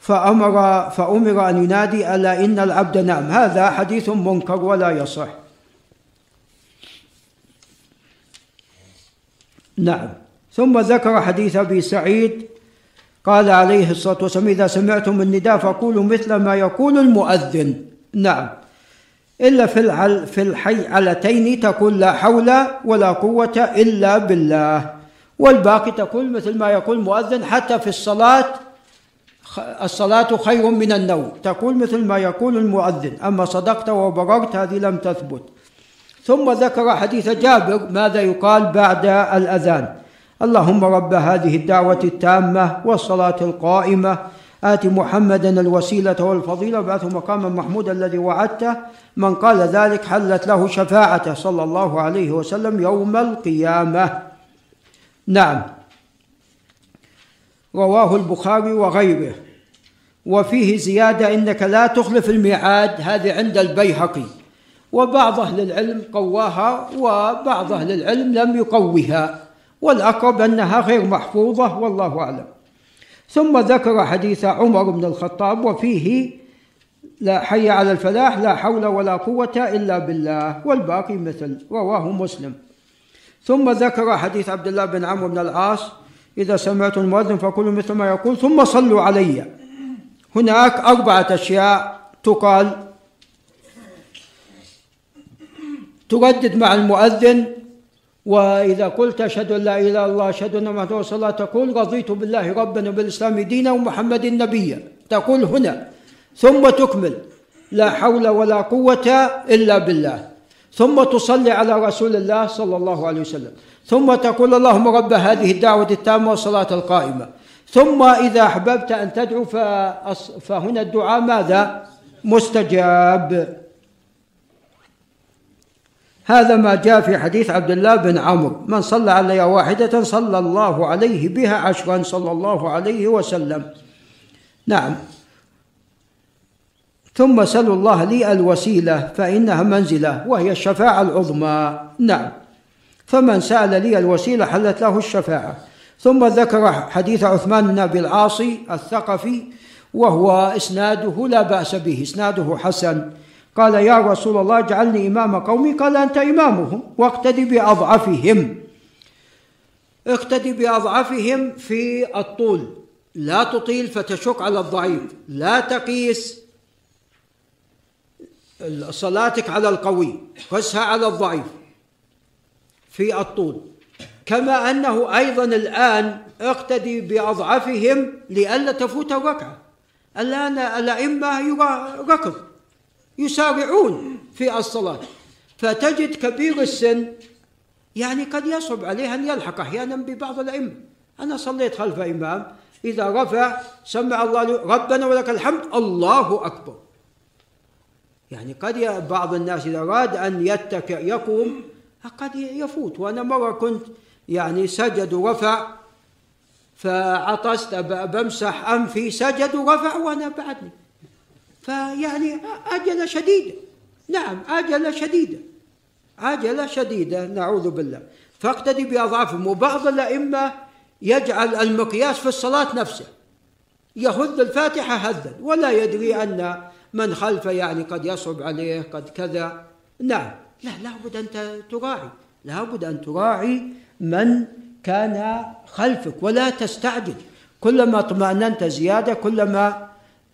فأمر فأمر أن ينادي ألا إن العبد نام هذا حديث منكر ولا يصح. نعم. ثم ذكر حديث أبي سعيد قال عليه الصلاة والسلام إذا سمعتم النداء فقولوا مثل ما يقول المؤذن. نعم. إلا في في الحيعلتين تقول لا حول ولا قوة إلا بالله. والباقي تقول مثل ما يقول المؤذن حتى في الصلاة الصلاة خير من النوم. تقول مثل ما يقول المؤذن. أما صدقت وبررت هذه لم تثبت. ثم ذكر حديث جابر ماذا يقال بعد الأذان. اللهم رب هذه الدعوة التامة والصلاة القائمة. آت محمدا الوسيلة والفضيلة وبعثه مقاما محمودا الذي وعدته. من قال ذلك حلت له شفاعته. صلى الله عليه وسلم يوم القيامة. نعم. رواه البخاري وغيره. وفيه زيادة إنك لا تخلف الميعاد. هذه عند البيهقي. وبعض أهل العلم قواها وبعض أهل العلم لم يقوها. والأقرب أنها غير محفوظة والله أعلم. ثم ذكر حديث عمر بن الخطاب وفيه لا حي على الفلاح لا حول ولا قوة إلا بالله والباقي مثل رواه مسلم. ثم ذكر حديث عبد الله بن عمرو بن العاص إذا سمعت المؤذن فقولوا مثل ما يقول ثم صلوا علي. هناك أربعة أشياء تقال تردد مع المؤذن وإذا قلت أشهد أن لا إله إلا الله أشهد أن محمدا رسول الله تقول رضيت بالله ربا وبالإسلام دينا ومحمد نبيا. تقول هنا ثم تكمل لا حول ولا قوة إلا بالله. ثم تصلي على رسول الله صلى الله عليه وسلم. ثم تقول اللهم رب هذه الدعوة التامة والصلاة القائمة. ثم إذا أحببت أن تدعو فهنا الدعاء ماذا؟ مستجاب. هذا ما جاء في حديث عبد الله بن عمرو. من صلى علي واحدة صلى الله عليه بها عشرا صلى الله عليه وسلم. نعم. ثم سلوا الله لي الوسيلة فإنها منزلة وهي الشفاعة العظمى. نعم. فمن سأل لي الوسيلة حلت له الشفاعة. ثم ذكر حديث عثمان بن أبي العاصي الثقفي وهو إسناده لا بأس به إسناده حسن. قال يا رسول الله اجعلني إمام قومي. قال أنت إمامهم. واقتدي بأضعفهم. اقتدي بأضعفهم في الطول. لا تطيل فتشق على الضعيف. لا تقيس صلاتك على القوي. قسها على الضعيف في الطول. كما أنه أيضا الآن اقتدي بأضعفهم لئلا تفوت الركعة. الآن الأئمة ركض. يسارعون في الصلاة. فتجد كبير السن يعني قد يصعب عليه أن يلحق أحيانا ببعض الأئمة. أنا صليت خلف إمام إذا رفع سمع الله ربنا ولك الحمد الله أكبر. يعني قد بعض الناس إذا أراد أن يتكئ يقوم قد يفوت. وأنا مرة كنت يعني سجد ورفع فعطست بمسح أنفي سجد ورفع وأنا بعدني. فيعني عجلة شديدة نعم عجلة شديدة عجلة شديدة نعوذ بالله. فاقتدي بأضعافهم وبعض الأئمة يجعل المقياس في الصلاة نفسه. يهذ الفاتحة هذا ولا يدري أن من خلفه يعني قد يصعب عليه قد كذا. نعم. لا لابد أن تراعي. لابد أن تراعي من كان خلفك ولا تستعجل. كلما اطمأننت زيادة كلما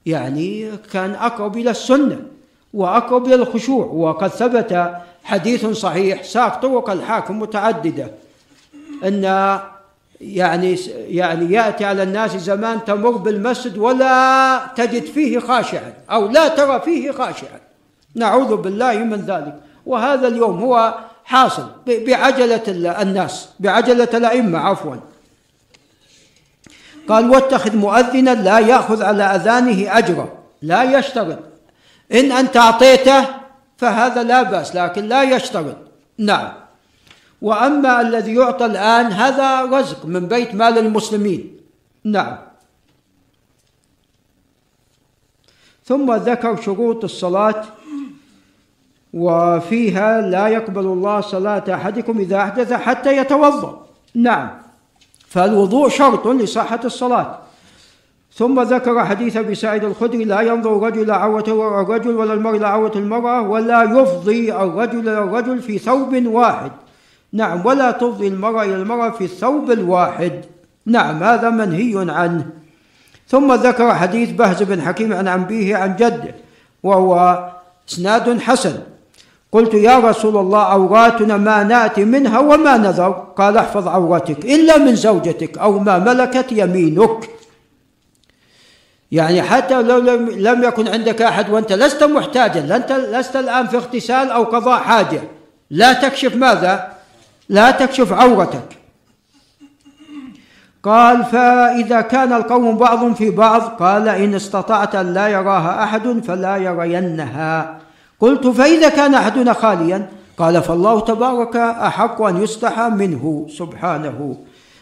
يعني كان أقرب إلى السنة وأقرب إلى الخشوع وقد ثبت حديث صحيح ساق طرق الحاكم متعددة أن يعني يعني يأتي على الناس زمان تمر بالمسجد ولا تجد فيه خاشعا أو لا ترى فيه خاشعا. نعوذ بالله من ذلك. وهذا اليوم هو حاصل بعجلة الناس بعجلة الأئمة عفوا. قال واتخذ مؤذنا لا يأخذ على أذانه أجرا لا يشترط إن أنت أعطيته فهذا لا بأس لكن لا يشترط نعم. وأما الذي يعطى الآن هذا رزق من بيت مال المسلمين. نعم. ثم ذكر شروط الصلاة وفيها لا يقبل الله صلاة أحدكم إذا أحدث حتى يتوضأ. نعم. فالوضوء شرط لصحة الصلاة. ثم ذكر حديث أبي سعيد الخدري لا ينظر الرجل عورة الرجل ولا المرء إلى عورة المرأة ولا يفضي الرجل إلى الرجل في ثوب واحد. نعم ولا تفضي المرأة إلى المرأة في الثوب الواحد نعم هذا منهي عنه. ثم ذكر حديث بهز بن حكيم عن أبيه عن جده وهو إسناد حسن. قلت يا رسول الله عوراتنا ما نأتي منها وما نذر قال احفظ عورتك إلا من زوجتك أو ما ملكت يمينك. يعني حتى لو لم يكن عندك أحد وأنت لست محتاجا انت لست الآن في اغتسال أو قضاء حاجة. لا تكشف ماذا؟ لا تكشف عورتك. قال فإذا كان القوم بعض في بعض قال إن استطعت أن لا يراها أحد فلا يرينها. قلت فإذا كان أحدنا خاليا قال فالله تبارك أحق أن يستحى منه سبحانه.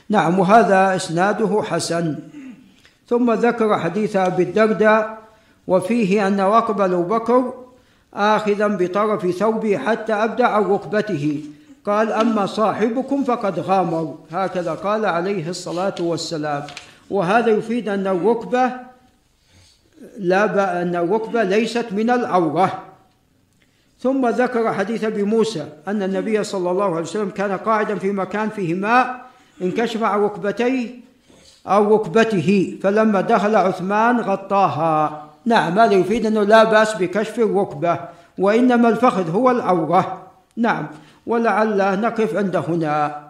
نعم وهذا إسناده حسن. ثم ذكر حديث أبي الدرداء وفيه أن أقبل بكر آخذا بطرف ثوبه حتى أبدع عن ركبته. قال أما صاحبكم فقد غامر. هكذا قال عليه الصلاة والسلام. وهذا يفيد أن الركبة لا أن الركبة ليست من العورة. ثم ذكر حديث أبي موسى أن النبي صلى الله عليه وسلم كان قاعدا في مكان فيه ماء انكشف عن ركبتيه أو ركبته فلما دخل عثمان غطاها. نعم هذا يفيد أنه لا بأس بكشف الركبة وإنما الفخذ هو العورة. نعم ولعل نقف عند هنا.